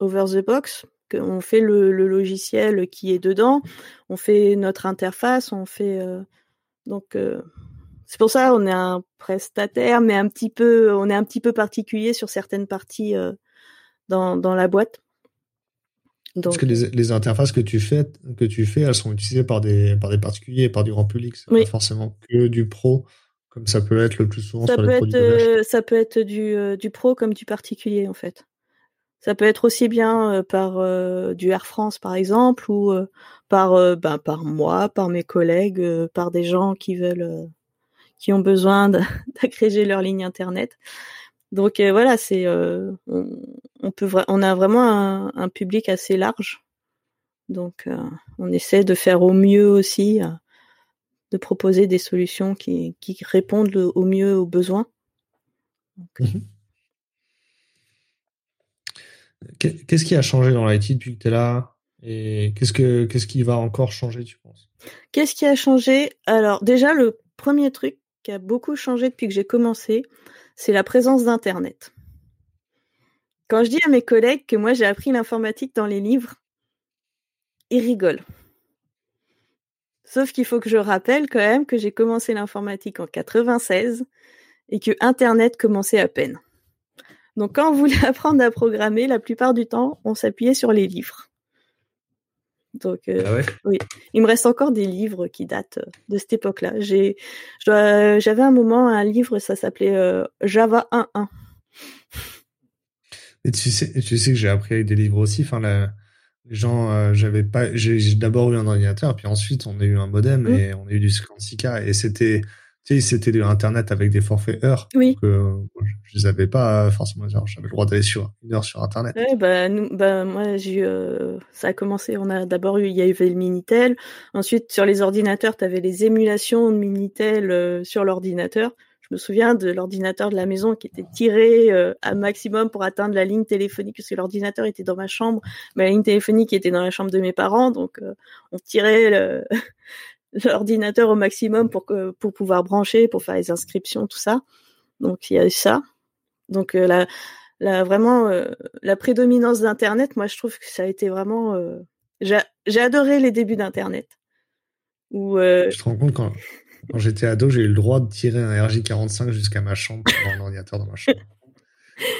over the box, qu'on fait le, logiciel qui est dedans, on fait notre interface, on fait euh, donc euh, c'est pour ça on est un prestataire, mais un petit peu, on est un petit peu particulier sur certaines parties dans, dans la boîte. Donc, Parce que les, interfaces que tu fais, que tu fais, elles sont utilisées par des par des particuliers, par du grand public. C'est pas forcément que du pro comme ça peut être le plus souvent ça peut être, euh, Ça peut être du, euh, du pro comme du particulier, en fait. Ça peut être aussi bien euh, par du Air France, par exemple, ou par, ben, par moi, par mes collègues, par des gens qui veulent, qui ont besoin d'agréger leur ligne internet. Donc voilà, c'est, on, peut, on a vraiment un, un public assez large. Donc on essaie de faire au mieux aussi de proposer des solutions qui, répondent au mieux aux besoins. Mhm. Qu'est-ce qui a changé dans l'IT depuis que tu es là? Et qu'est-ce, que, qu'est-ce qui va encore changer, tu penses? Qu'est-ce qui a changé? Alors, déjà, le premier truc qui a beaucoup changé depuis que j'ai commencé, c'est la présence d'Internet. Quand je dis à mes collègues que moi j'ai appris l'informatique dans les livres, ils rigolent. Sauf qu'il faut que je rappelle quand même que j'ai commencé l'informatique en 96 et que Internet commençait à peine. Donc quand on voulait apprendre à programmer, la plupart du temps, on s'appuyait sur les livres. Donc euh, Ah ouais? oui, il me reste encore des livres qui datent euh, de cette époque-là. J'ai, dois- j'avais un moment un livre, ça s'appelait euh, Java 1.1. Et tu sais, tu sais que j'ai appris avec des livres aussi. Enfin, la- les gens, euh, j'avais pas, j'ai d'abord eu un ordinateur, puis ensuite on a eu un modem Mm. et on a eu du Scansica et c'était, tu sais, c'était de Internet avec des forfaits heures. Oui. Donc, euh, je, les avais pas forcément. genre, J'avais le droit d'aller sur une heure sur Internet. Ouais, bah, nous, bah, moi, j'ai eu, euh, ça a commencé, on a d'abord eu, il y avait le Minitel. Ensuite, sur les ordinateurs, tu avais les émulations de Minitel euh, sur l'ordinateur. Je me souviens de l'ordinateur de la maison qui était tiré euh, à maximum pour atteindre la ligne téléphonique, parce que l'ordinateur était dans ma chambre, mais la ligne téléphonique était dans la chambre de mes parents, donc euh, on tirait le- l'ordinateur au maximum pour que, pour pouvoir brancher, pour faire les inscriptions, tout ça. Donc il y a eu ça. Donc euh, la, la vraiment euh, la prédominance d'internet moi je trouve que ça a été vraiment euh, j'ai adoré les débuts d'internet où euh, Tu te rends compte quand, quand j'étais ado, j'ai eu le droit de tirer un RJ45 jusqu'à ma chambre pour avoir un ordinateur dans ma chambre.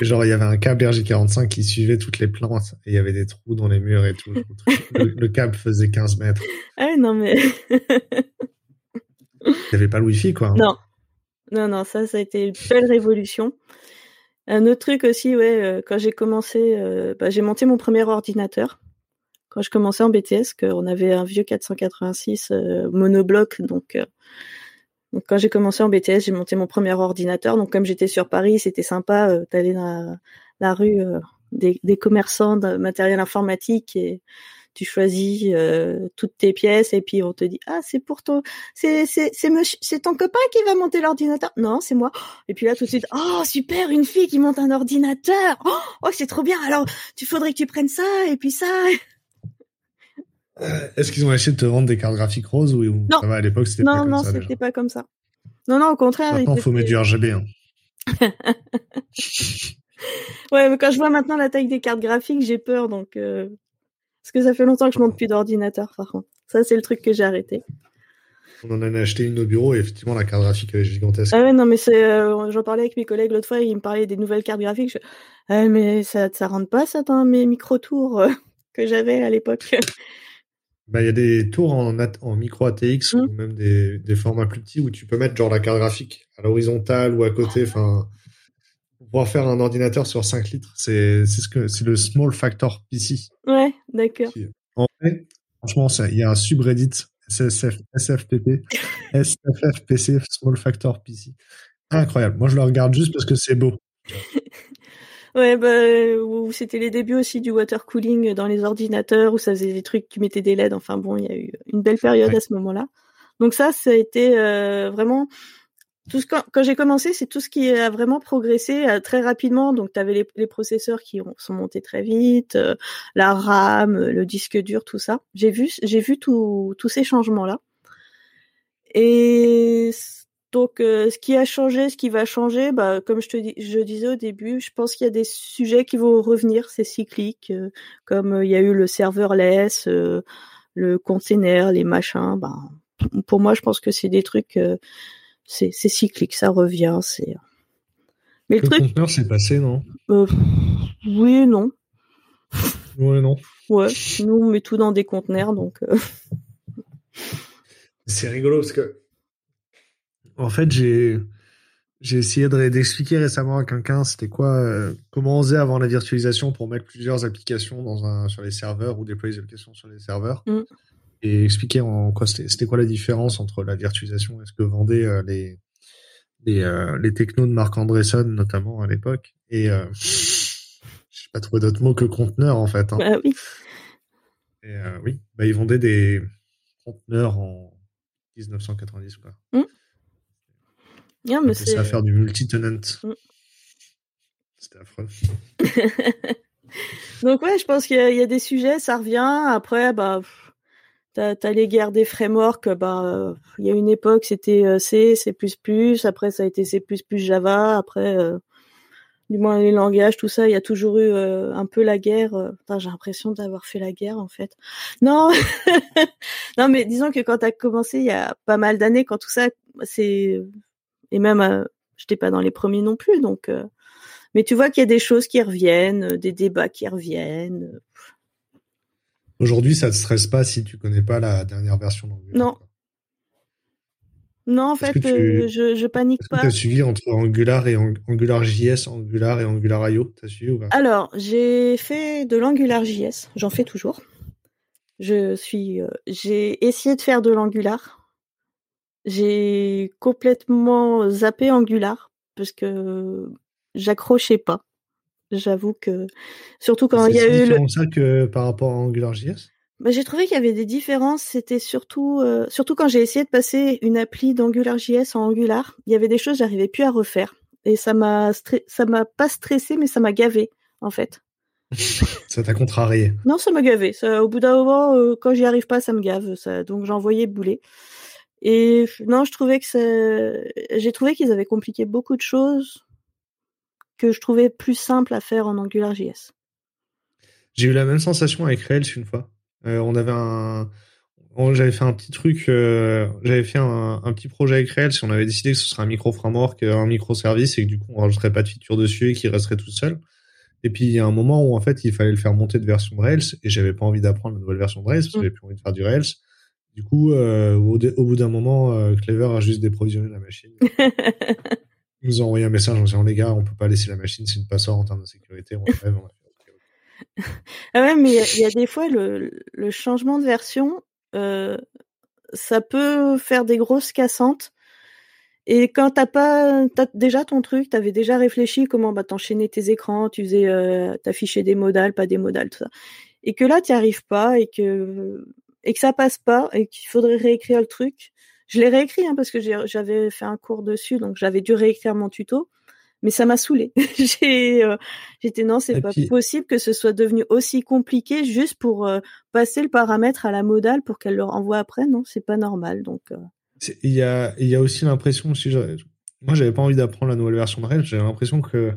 Genre, il y avait un câble RJ45 qui suivait toutes les plantes et il y avait des trous dans les murs et tout. Le, le câble faisait 15 mètres. ah non mais Il n'y avait pas le Wi-Fi, quoi. hein. non non non ça ça a été une belle révolution un autre truc aussi ouais euh, quand j'ai commencé euh, bah, j'ai monté mon premier ordinateur quand je commençais en BTS qu'on avait un vieux 486 euh, monobloc donc Donc quand j'ai commencé en BTS, j'ai monté mon premier ordinateur. Donc comme j'étais sur Paris, c'était sympa euh, d'aller dans la, rue euh, des, commerçants de matériel informatique et tu choisis euh, toutes tes pièces et puis on te dit ah c'est pour toi c'est c'est c'est ton copain qui va monter l'ordinateur. Non c'est moi. Et puis là tout de suite oh super une fille qui monte un ordinateur. Oh, oh, c'est trop bien. Alors tu faudrait que tu prennes ça et puis ça Euh, Est-ce qu'ils ont essayé de te vendre des cartes graphiques roses ou Non. ça va à l'époque c'était pas non comme non c'était pas comme ça non non au contraire Maintenant, il faut mettre du RGB. hein. Ouais, mais quand je vois maintenant la taille des cartes graphiques, j'ai peur, donc euh, parce que ça fait longtemps que je monte plus d'ordinateur, par contre. Ça, c'est le truc que j'ai arrêté. On en a acheté une au bureau et effectivement la carte graphique elle est gigantesque. Ah ouais, non, mais c'est, euh, j'en parlais avec mes collègues l'autre fois, ils me parlaient des nouvelles cartes graphiques. Je... Ah, mais ça, ça rentre pas ça dans mes micro tours euh, que j'avais à l'époque. Bah, il y a des tours en, micro ATX Mm. ou même des, des formats plus petits où tu peux mettre genre la carte graphique à l'horizontale ou à côté. Enfin, pour pouvoir faire un ordinateur sur 5 litres, c'est c'est ce que c'est le Small Factor PC. ouais, d'accord. En vrai, franchement, il y a un subreddit SSF, SFPP, SFFPC Small Factor PC. Incroyable. Moi, je le regarde juste parce que c'est beau. Ouais, bah, euh, où c'était les débuts aussi du water cooling dans les ordinateurs, où ça faisait des trucs qui mettaient des LED. Enfin bon, il y a eu une belle période Ouais. à ce moment-là. Donc ça, ça a été euh, vraiment tout ce quand, quand j'ai commencé, c'est tout ce qui a vraiment progressé euh, très rapidement. Donc tu avais les, les processeurs qui ont, sont montés très vite, euh, la RAM, euh, le disque dur, tout ça. J'ai vu, j'ai vu tous ces changements-là. Et c- donc, euh, ce qui a changé, ce qui va changer, bah, comme je te dis, je disais au début, je pense qu'il y a des sujets qui vont revenir, c'est cyclique, euh, comme euh, il y a eu le serverless, euh, le container, les machins. Bah, pour moi, je pense que c'est des trucs, euh, c'est c'est cyclique, ça revient. C'est. Mais le Le truc, conteneur, c'est passé, non? Euh, oui, et non, Ouais, non. ouais, nous on met tout dans des conteneurs, donc. euh, C'est rigolo parce que, en fait, j'ai j'ai essayé de- d'expliquer récemment à quelqu'un c'était quoi, euh, comment on faisait avant la virtualisation pour mettre plusieurs applications dans un, sur les serveurs ou déployer des applications sur les serveurs Mm. et expliquer en quoi c'était quoi la différence entre la virtualisation et ce que vendaient euh, les les, euh, les technos de Marc Andreessen notamment à l'époque et euh, j'ai pas trouvé d'autre mot que conteneur en fait. hein. bah oui. Et, oui, bah, ils vendaient des conteneurs en 1990 quoi. Non, mais C'est à faire du multi-tenant. Mm. C'était affreux. Donc ouais, je pense qu'il y, a- il y a des sujets, ça revient. Après, bah, t'as as les guerres des frameworks. Bah, il y a une époque, c'était euh, C, C++. Après, ça a été C++, Java. Après, euh, Du moins les langages, tout ça, il y a toujours eu euh, un peu la guerre. J'ai l'impression d'avoir fait la guerre en fait. Non, non, mais disons que quand tu as commencé il y a pas mal d'années, quand tout ça, c'est et même euh, j'étais pas dans les premiers non plus, donc. euh, Mais tu vois qu'il y a des choses qui reviennent, euh, des débats qui reviennent. Aujourd'hui, ça te stresse pas si tu connais pas la dernière version d'Angular. Non. quoi? Non, en fait, tu- euh, je, je panique pas. tu as suivi entre Angular et Ang- Angular JS, Angular et Angular IO T'as suivi ou pas? Alors, j'ai fait de l'Angular JS, j'en fais toujours. Je suis, euh, j'ai essayé de faire de l'Angular. J'ai complètement zappé Angular parce que j'accrochais pas. J'avoue que, surtout quand il y a eu le, ça que par rapport à Angular JS bah, j'ai trouvé qu'il y avait des différences. C'était surtout, euh, surtout quand j'ai essayé de passer une appli d'AngularJS en Angular, il y avait des choses que j'arrivais plus à refaire. Et ça m'a, ça m'a pas stressé, mais ça m'a gavé, en fait. Ça t'a contrarié. Non, ça m'a gavé. Ça, au bout d'un moment, euh, quand j'y arrive pas, ça me gave. Ça, donc envoyé bouler. Et non, je trouvais que j'ai trouvé qu'ils avaient compliqué beaucoup de choses que je trouvais plus simple à faire en AngularJS. J'ai eu la même sensation avec Rails une fois. Euh, on avait un, j'avais fait un petit truc, euh, j'avais fait un, un petit projet avec Rails et on avait décidé que ce serait un micro framework, un microservice et que du coup on rajouterait pas de feature dessus et qu'il resterait tout seul. Et puis il y a un moment où en fait il fallait le faire monter de version de Rails et j'avais pas envie d'apprendre la nouvelle version de Rails parce que Mm. j'avais plus envie de faire du Rails. Du coup, euh, au, bout d'un moment, euh, Clever a juste déprovisionné la machine. Ils nous ont envoyé un message en disant les gars, on peut pas laisser la machine, c'est une passeur en termes de sécurité. On rêve, on a. Ah ouais, mais il y a- il y, a des fois le, le changement de version, euh, ça peut faire des grosses cassantes. Et quand t'as pas, t'as déjà ton truc, t'avais déjà réfléchi comment bah t'enchaînais tes écrans, tu faisais, euh, t'affichais des modales, pas des modales, tout ça. Et que là t'y arrives pas et que et que ça passe pas et qu'il faudrait réécrire le truc. Je l'ai réécrit hein, parce que j'avais fait un cours dessus, donc j'avais dû réécrire mon tuto. Mais ça m'a saoulé. j'ai, euh, j'étais non, c'est pas puis- possible que ce soit devenu aussi compliqué juste pour euh, passer le paramètre à la modale pour qu'elle le renvoie après. Non, c'est pas normal. Donc euh, Il y a, il y a aussi l'impression, si moi j'avais pas envie d'apprendre la nouvelle version de Rails, j'avais l'impression que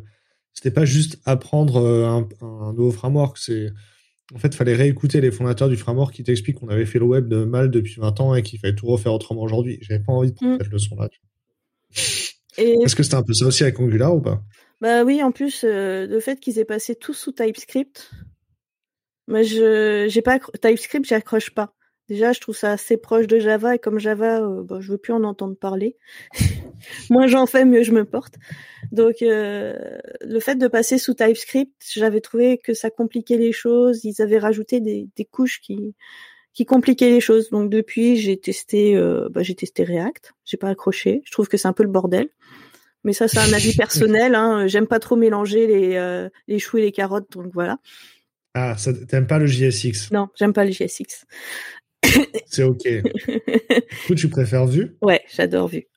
c'était pas juste apprendre euh, un, un nouveau framework, c'est en fait fallait réécouter les fondateurs du framework qui t'expliquent qu'on avait fait le web de mal depuis 20 ans et qu'il fallait tout refaire autrement aujourd'hui. J'avais pas envie de prendre Mm. cette leçon-là. et Est-ce que c'était un peu ça aussi avec Angular ou pas? Bah oui, en plus, euh, le fait qu'ils aient passé tout sous TypeScript, moi je j'ai pas TypeScript, j'accroche pas. Déjà, je trouve ça assez proche de Java et comme Java, euh, bah, je veux plus en entendre parler. Moins j'en fais, mieux je me porte. Donc, euh, le fait de passer sous TypeScript, j'avais trouvé que ça compliquait les choses. Ils avaient rajouté des, des couches qui qui compliquaient les choses. Donc depuis, j'ai testé, euh, bah, j'ai testé React. J'ai pas accroché. Je trouve que c'est un peu le bordel. Mais ça, c'est un avis personnel. Hein. J'aime pas trop mélanger les, euh, les choux et les carottes, donc voilà. Ah, t'aimes pas le JSX Non, j'aime pas le JSX. C'est ok. du coup, tu préfères Vue? Ouais, j'adore Vue.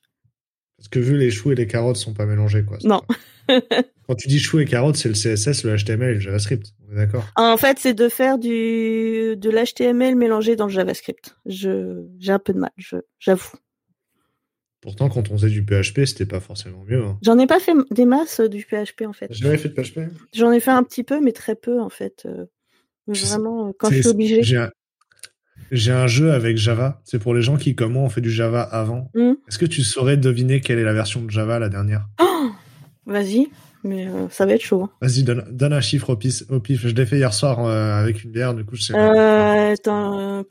Parce que Vue, les choux et les carottes sont pas mélangés, quoi. Non. Quand tu dis choux et carottes, c'est le CSS, le HTML et le JavaScript. On est d'accord? En fait, c'est de faire du de l'HTML mélangé dans le JavaScript. Je j'ai un peu de mal, je j'avoue. Pourtant, quand on faisait du PHP, c'était pas forcément mieux. Hein. J'en ai pas fait des masses euh, du PHP en fait. J'ai jamais fait de PHP. J'en ai fait un petit peu, mais très peu en fait. Euh, Vraiment, euh, quand je suis. J'ai un... j'ai un jeu avec Java. C'est pour les gens qui, comme moi, ont fait du Java avant. Hmm. Est-ce que tu saurais deviner quelle est la version de Java, la dernière? Oh Vas-y, mais euh, ça va être chaud. hein. Vas-y, donne, donne un chiffre au pif. Au pif. Je l'ai fait hier soir euh, avec une bière, du coup, je sais pas. Euh, attends,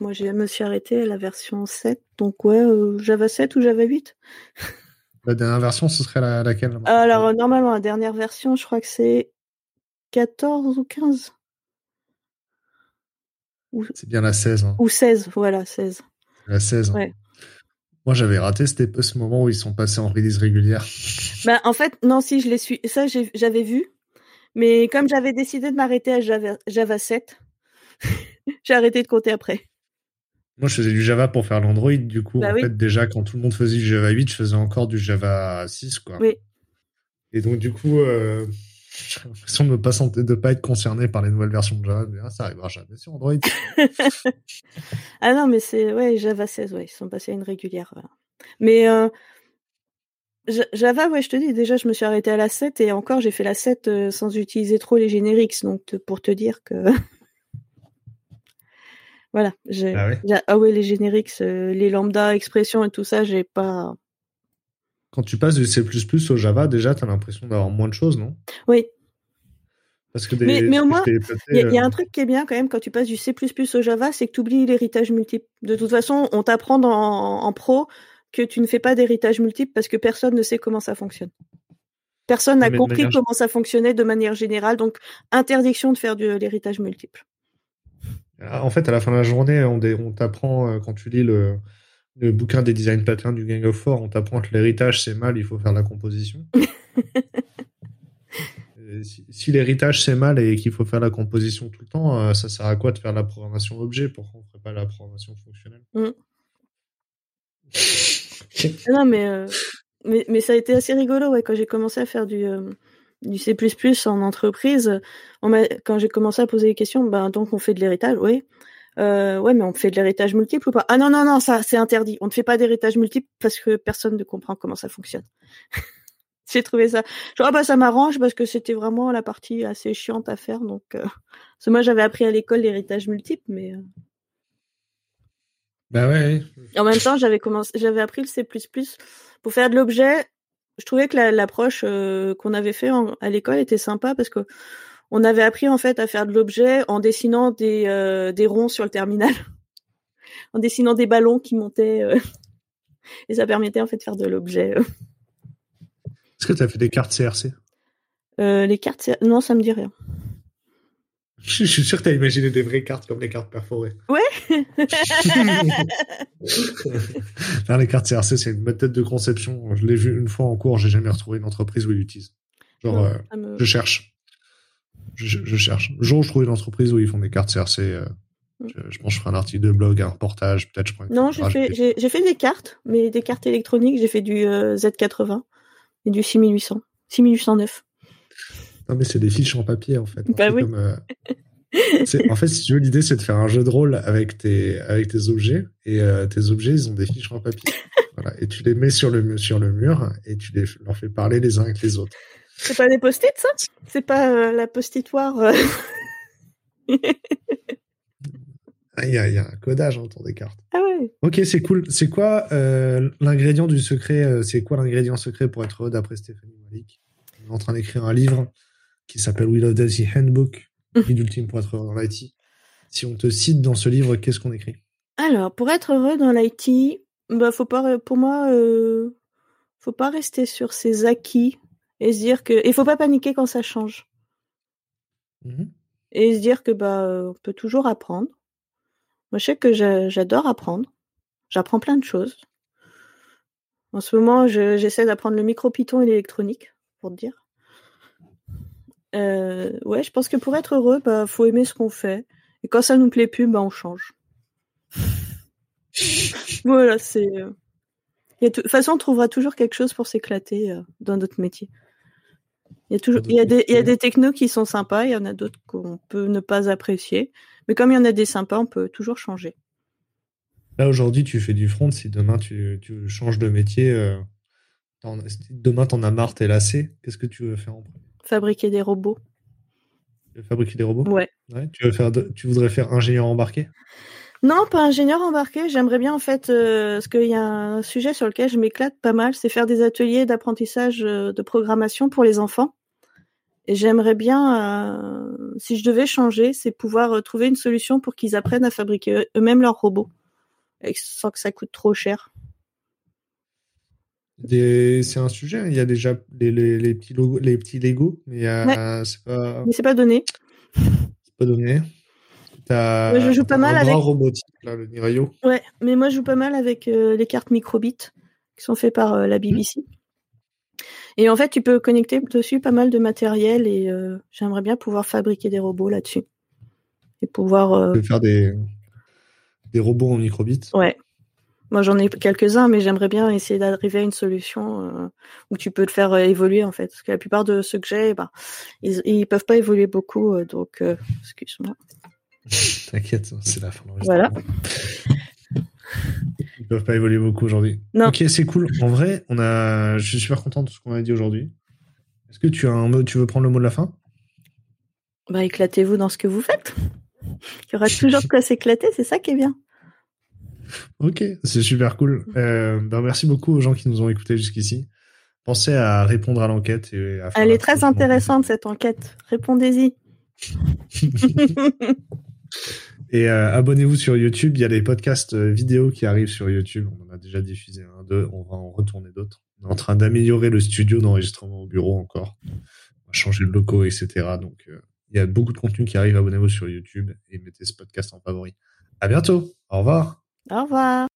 moi je me suis arrêtée à la version 7, donc ouais, Java 7 ou Java 8. La dernière version, ce serait la- laquelle? Alors normalement la dernière version, je crois que c'est 14 ou 15 C'est bien la 16. Hein. ou 16, voilà 16. La 16. hein. Ouais. Moi, j'avais raté c'était ce moment où ils sont passés en release régulière. Bah en fait non si je l'ai su, ça j'avais vu, mais comme j'avais décidé de m'arrêter à Java, Java 7, j'ai arrêté de compter après. Moi, je faisais du Java pour faire l'Android. Du coup, Bah en oui. fait, déjà, quand tout le monde faisait du Java 8, je faisais encore du Java 6, quoi. Oui. Et donc, du coup, euh, j'ai l'impression de ne pas, de pas être concerné par les nouvelles versions de Java. Mais ah, ça arrivera jamais sur Android. Ah non mais c'est ouais Java 16, ouais ils sont passés à une régulière. voilà. Mais euh, Java, ouais, je te dis, déjà, je me suis arrêté à la 7 et encore, j'ai fait la 7 euh, sans utiliser trop les génériques. Donc, pour te dire que. voilà. Ah ouais? ah ouais, les génériques, euh, les lambda, expressions et tout ça, j'ai pas. Quand tu passes du C au Java, déjà, tu as l'impression d'avoir moins de choses, non? Oui. Parce que mais, mais, au moins, il y, a un euh, truc qui est bien quand même quand tu passes du C au Java, c'est que tu oublies l'héritage multiple. De toute façon, on t'apprend en pro que tu ne fais pas d'héritage multiple parce que personne ne sait comment ça fonctionne. Personne n'a compris comment ça fonctionnait de manière générale, donc interdiction de faire de l'héritage multiple. Ah, en fait, à la fin de la journée, on, t'apprend, euh, quand tu lis le, bouquin des design patterns du Gang of Four, on t'apprend que l'héritage c'est mal, il faut faire la composition. si, l'héritage c'est mal et qu'il faut faire la composition tout le temps, euh, ça sert à quoi de faire la programmation objet? Pourquoi on ne ferait pas la programmation fonctionnelle? Mm. non, mais, euh, mais, mais, ça a été assez rigolo ouais, quand j'ai commencé à faire du, euh, du C en entreprise. On quand j'ai commencé à poser des questions, ben, donc on fait de l'héritage, oui. Euh, ouais, mais on fait de l'héritage multiple ou pas? Ah non, non, non, ça c'est interdit. On ne fait pas d'héritage multiple parce que personne ne comprend comment ça fonctionne. j'ai trouvé ça. Genre, ah bah ça m'arrange parce que c'était vraiment la partie assez chiante à faire. Donc, euh... parce que moi j'avais appris à l'école l'héritage multiple, mais euh, bah ouais. En même temps, j'avais commencé, j'avais appris le C++ pour faire de l'objet. Je trouvais que l'approche euh, qu'on avait fait à l'école était sympa parce que on avait appris en fait à faire de l'objet en dessinant des, euh, des ronds sur le terminal, en dessinant des ballons qui montaient euh, et ça permettait en fait de faire de l'objet. Est-ce que tu as fait des cartes CRC Les cartes, CRC... non, ça me dit rien. Je suis sûr que tu as imaginé des vraies cartes comme les cartes perforées. Ouais. Faire les cartes CRC, c'est une méthode de conception. Je l'ai vu une fois en cours, j'ai jamais retrouvé une entreprise où ils l'utilisent. Genre, euh, je cherche. Je, cherche. Le jour où je trouve une entreprise où ils font des cartes CRC, euh, mm. je, pense que je ferai un article de blog, un reportage, peut-être je Non, j'ai fait, j'ai, fait des cartes, mais des cartes électroniques. J'ai fait du euh, Z80 et du 6800, 6809. Non, mais c'est des fiches en papier, en fait. Bah oui. Euh, en fait, si tu veux, l'idée, c'est de faire un jeu de rôle avec tes, avec tes objets. Et euh, tes objets, ils ont des fiches en papier. voilà. Et tu les mets sur le, sur le mur et tu les, leur fais parler les uns avec les autres. C'est pas des post-it, ça? C'est pas euh, la postitoire ah, Il y, a, y, a un codage autour des cartes. Ah ouais. Ok, c'est cool. C'est quoi l'ingrédient du secret C'est quoi l'ingrédient secret pour être heureux d'après Stéphanie Malik? On est en train d'écrire un livre qui s'appelle We Love Daisy Handbook, guide ultime pour être heureux dans l'IT. Si on te cite dans ce livre, qu'est-ce qu'on écrit? Alors, pour être heureux dans l'IT, bah, faut pas, pour moi, euh, faut pas rester sur ses acquis et se dire que, il faut pas paniquer quand ça change. Mhm. Et se dire que bah, on peut toujours apprendre. Moi, je sais que j'adore apprendre. J'apprends plein de choses. En ce moment, j'essaie d'apprendre le micro Python et l'électronique, pour te dire. Euh, ouais, je pense que pour être heureux, bah, faut aimer ce qu'on fait. Et quand ça nous plaît plus, bah, on change. voilà, c'est. Euh, de toute façon, on trouvera toujours quelque chose pour s'éclater euh, dans notre métier. Il y a toujours, il y a des, il y a des technos qui sont sympas, il y en a d'autres qu'on peut ne pas apprécier. Mais comme il y en a des sympas, on peut toujours changer. Là, aujourd'hui, tu fais du front. Si demain, tu, tu changes de métier, euh, demain, t'en as marre, t'es lassé, qu'est-ce que tu veux faire en premier? Fabriquer des robots. Fabriquer des robots? Ouais. tu, veux faire tu voudrais faire ingénieur embarqué? Non, pas ingénieur embarqué. J'aimerais bien, en fait, euh, parce qu'il y a un sujet sur lequel je m'éclate pas mal, c'est faire des ateliers d'apprentissage euh, de programmation pour les enfants. Et j'aimerais bien, euh, si je devais changer, c'est pouvoir trouver une solution pour qu'ils apprennent à fabriquer eux-mêmes leurs robots, sans que ça coûte trop cher. C'est un sujet. Il y a déjà les, les, petits logos, les petits Lego, mais c'est pas. Mais c'est pas donné. C'est pas donné. Je joue pas mal avec. robotique là, le Nirayo. Ouais, mais moi je joue pas mal avec euh, les cartes microbit qui sont faites par euh, la BBC. Et en fait, tu peux connecter dessus pas mal de matériel et euh, j'aimerais bien pouvoir fabriquer des robots là-dessus et pouvoir. Tu peux faire des des robots en microbit. Ouais. Moi, j'en ai quelques-uns, mais j'aimerais bien essayer d'arriver à une solution euh, où tu peux le faire euh, évoluer, en fait. Parce que la plupart de ceux que j'ai, bah, ils, ils peuvent pas évoluer beaucoup, euh, donc excuse-moi. T'inquiète, c'est la fin. Voilà. Ils peuvent pas évoluer beaucoup aujourd'hui. Non. Ok, c'est cool. En vrai, on a, je suis super content de ce qu'on a dit aujourd'hui. Est-ce que tu as un mot, tu veux prendre le mot de la fin? Bah, éclatez-vous dans ce que vous faites. Il y aura toujours de quoi s'éclater, c'est ça qui est bien. Ok, c'est super cool. Euh, ben, merci beaucoup aux gens qui nous ont écoutés jusqu'ici. Pensez à répondre à l'enquête. et à faire Elle est très intéressante cette enquête. Répondez-y. Et euh, abonnez-vous sur YouTube. Il y a des podcasts euh, vidéo qui arrivent sur YouTube. On en a déjà diffusé un, deux. On va en retourner d'autres. On est en train d'améliorer le studio d'enregistrement au bureau encore. On va changer de locaux, etc. Donc, euh, il y a beaucoup de contenu qui arrive. Abonnez-vous sur YouTube et mettez ce podcast en favori. À bientôt. Au revoir. Au revoir.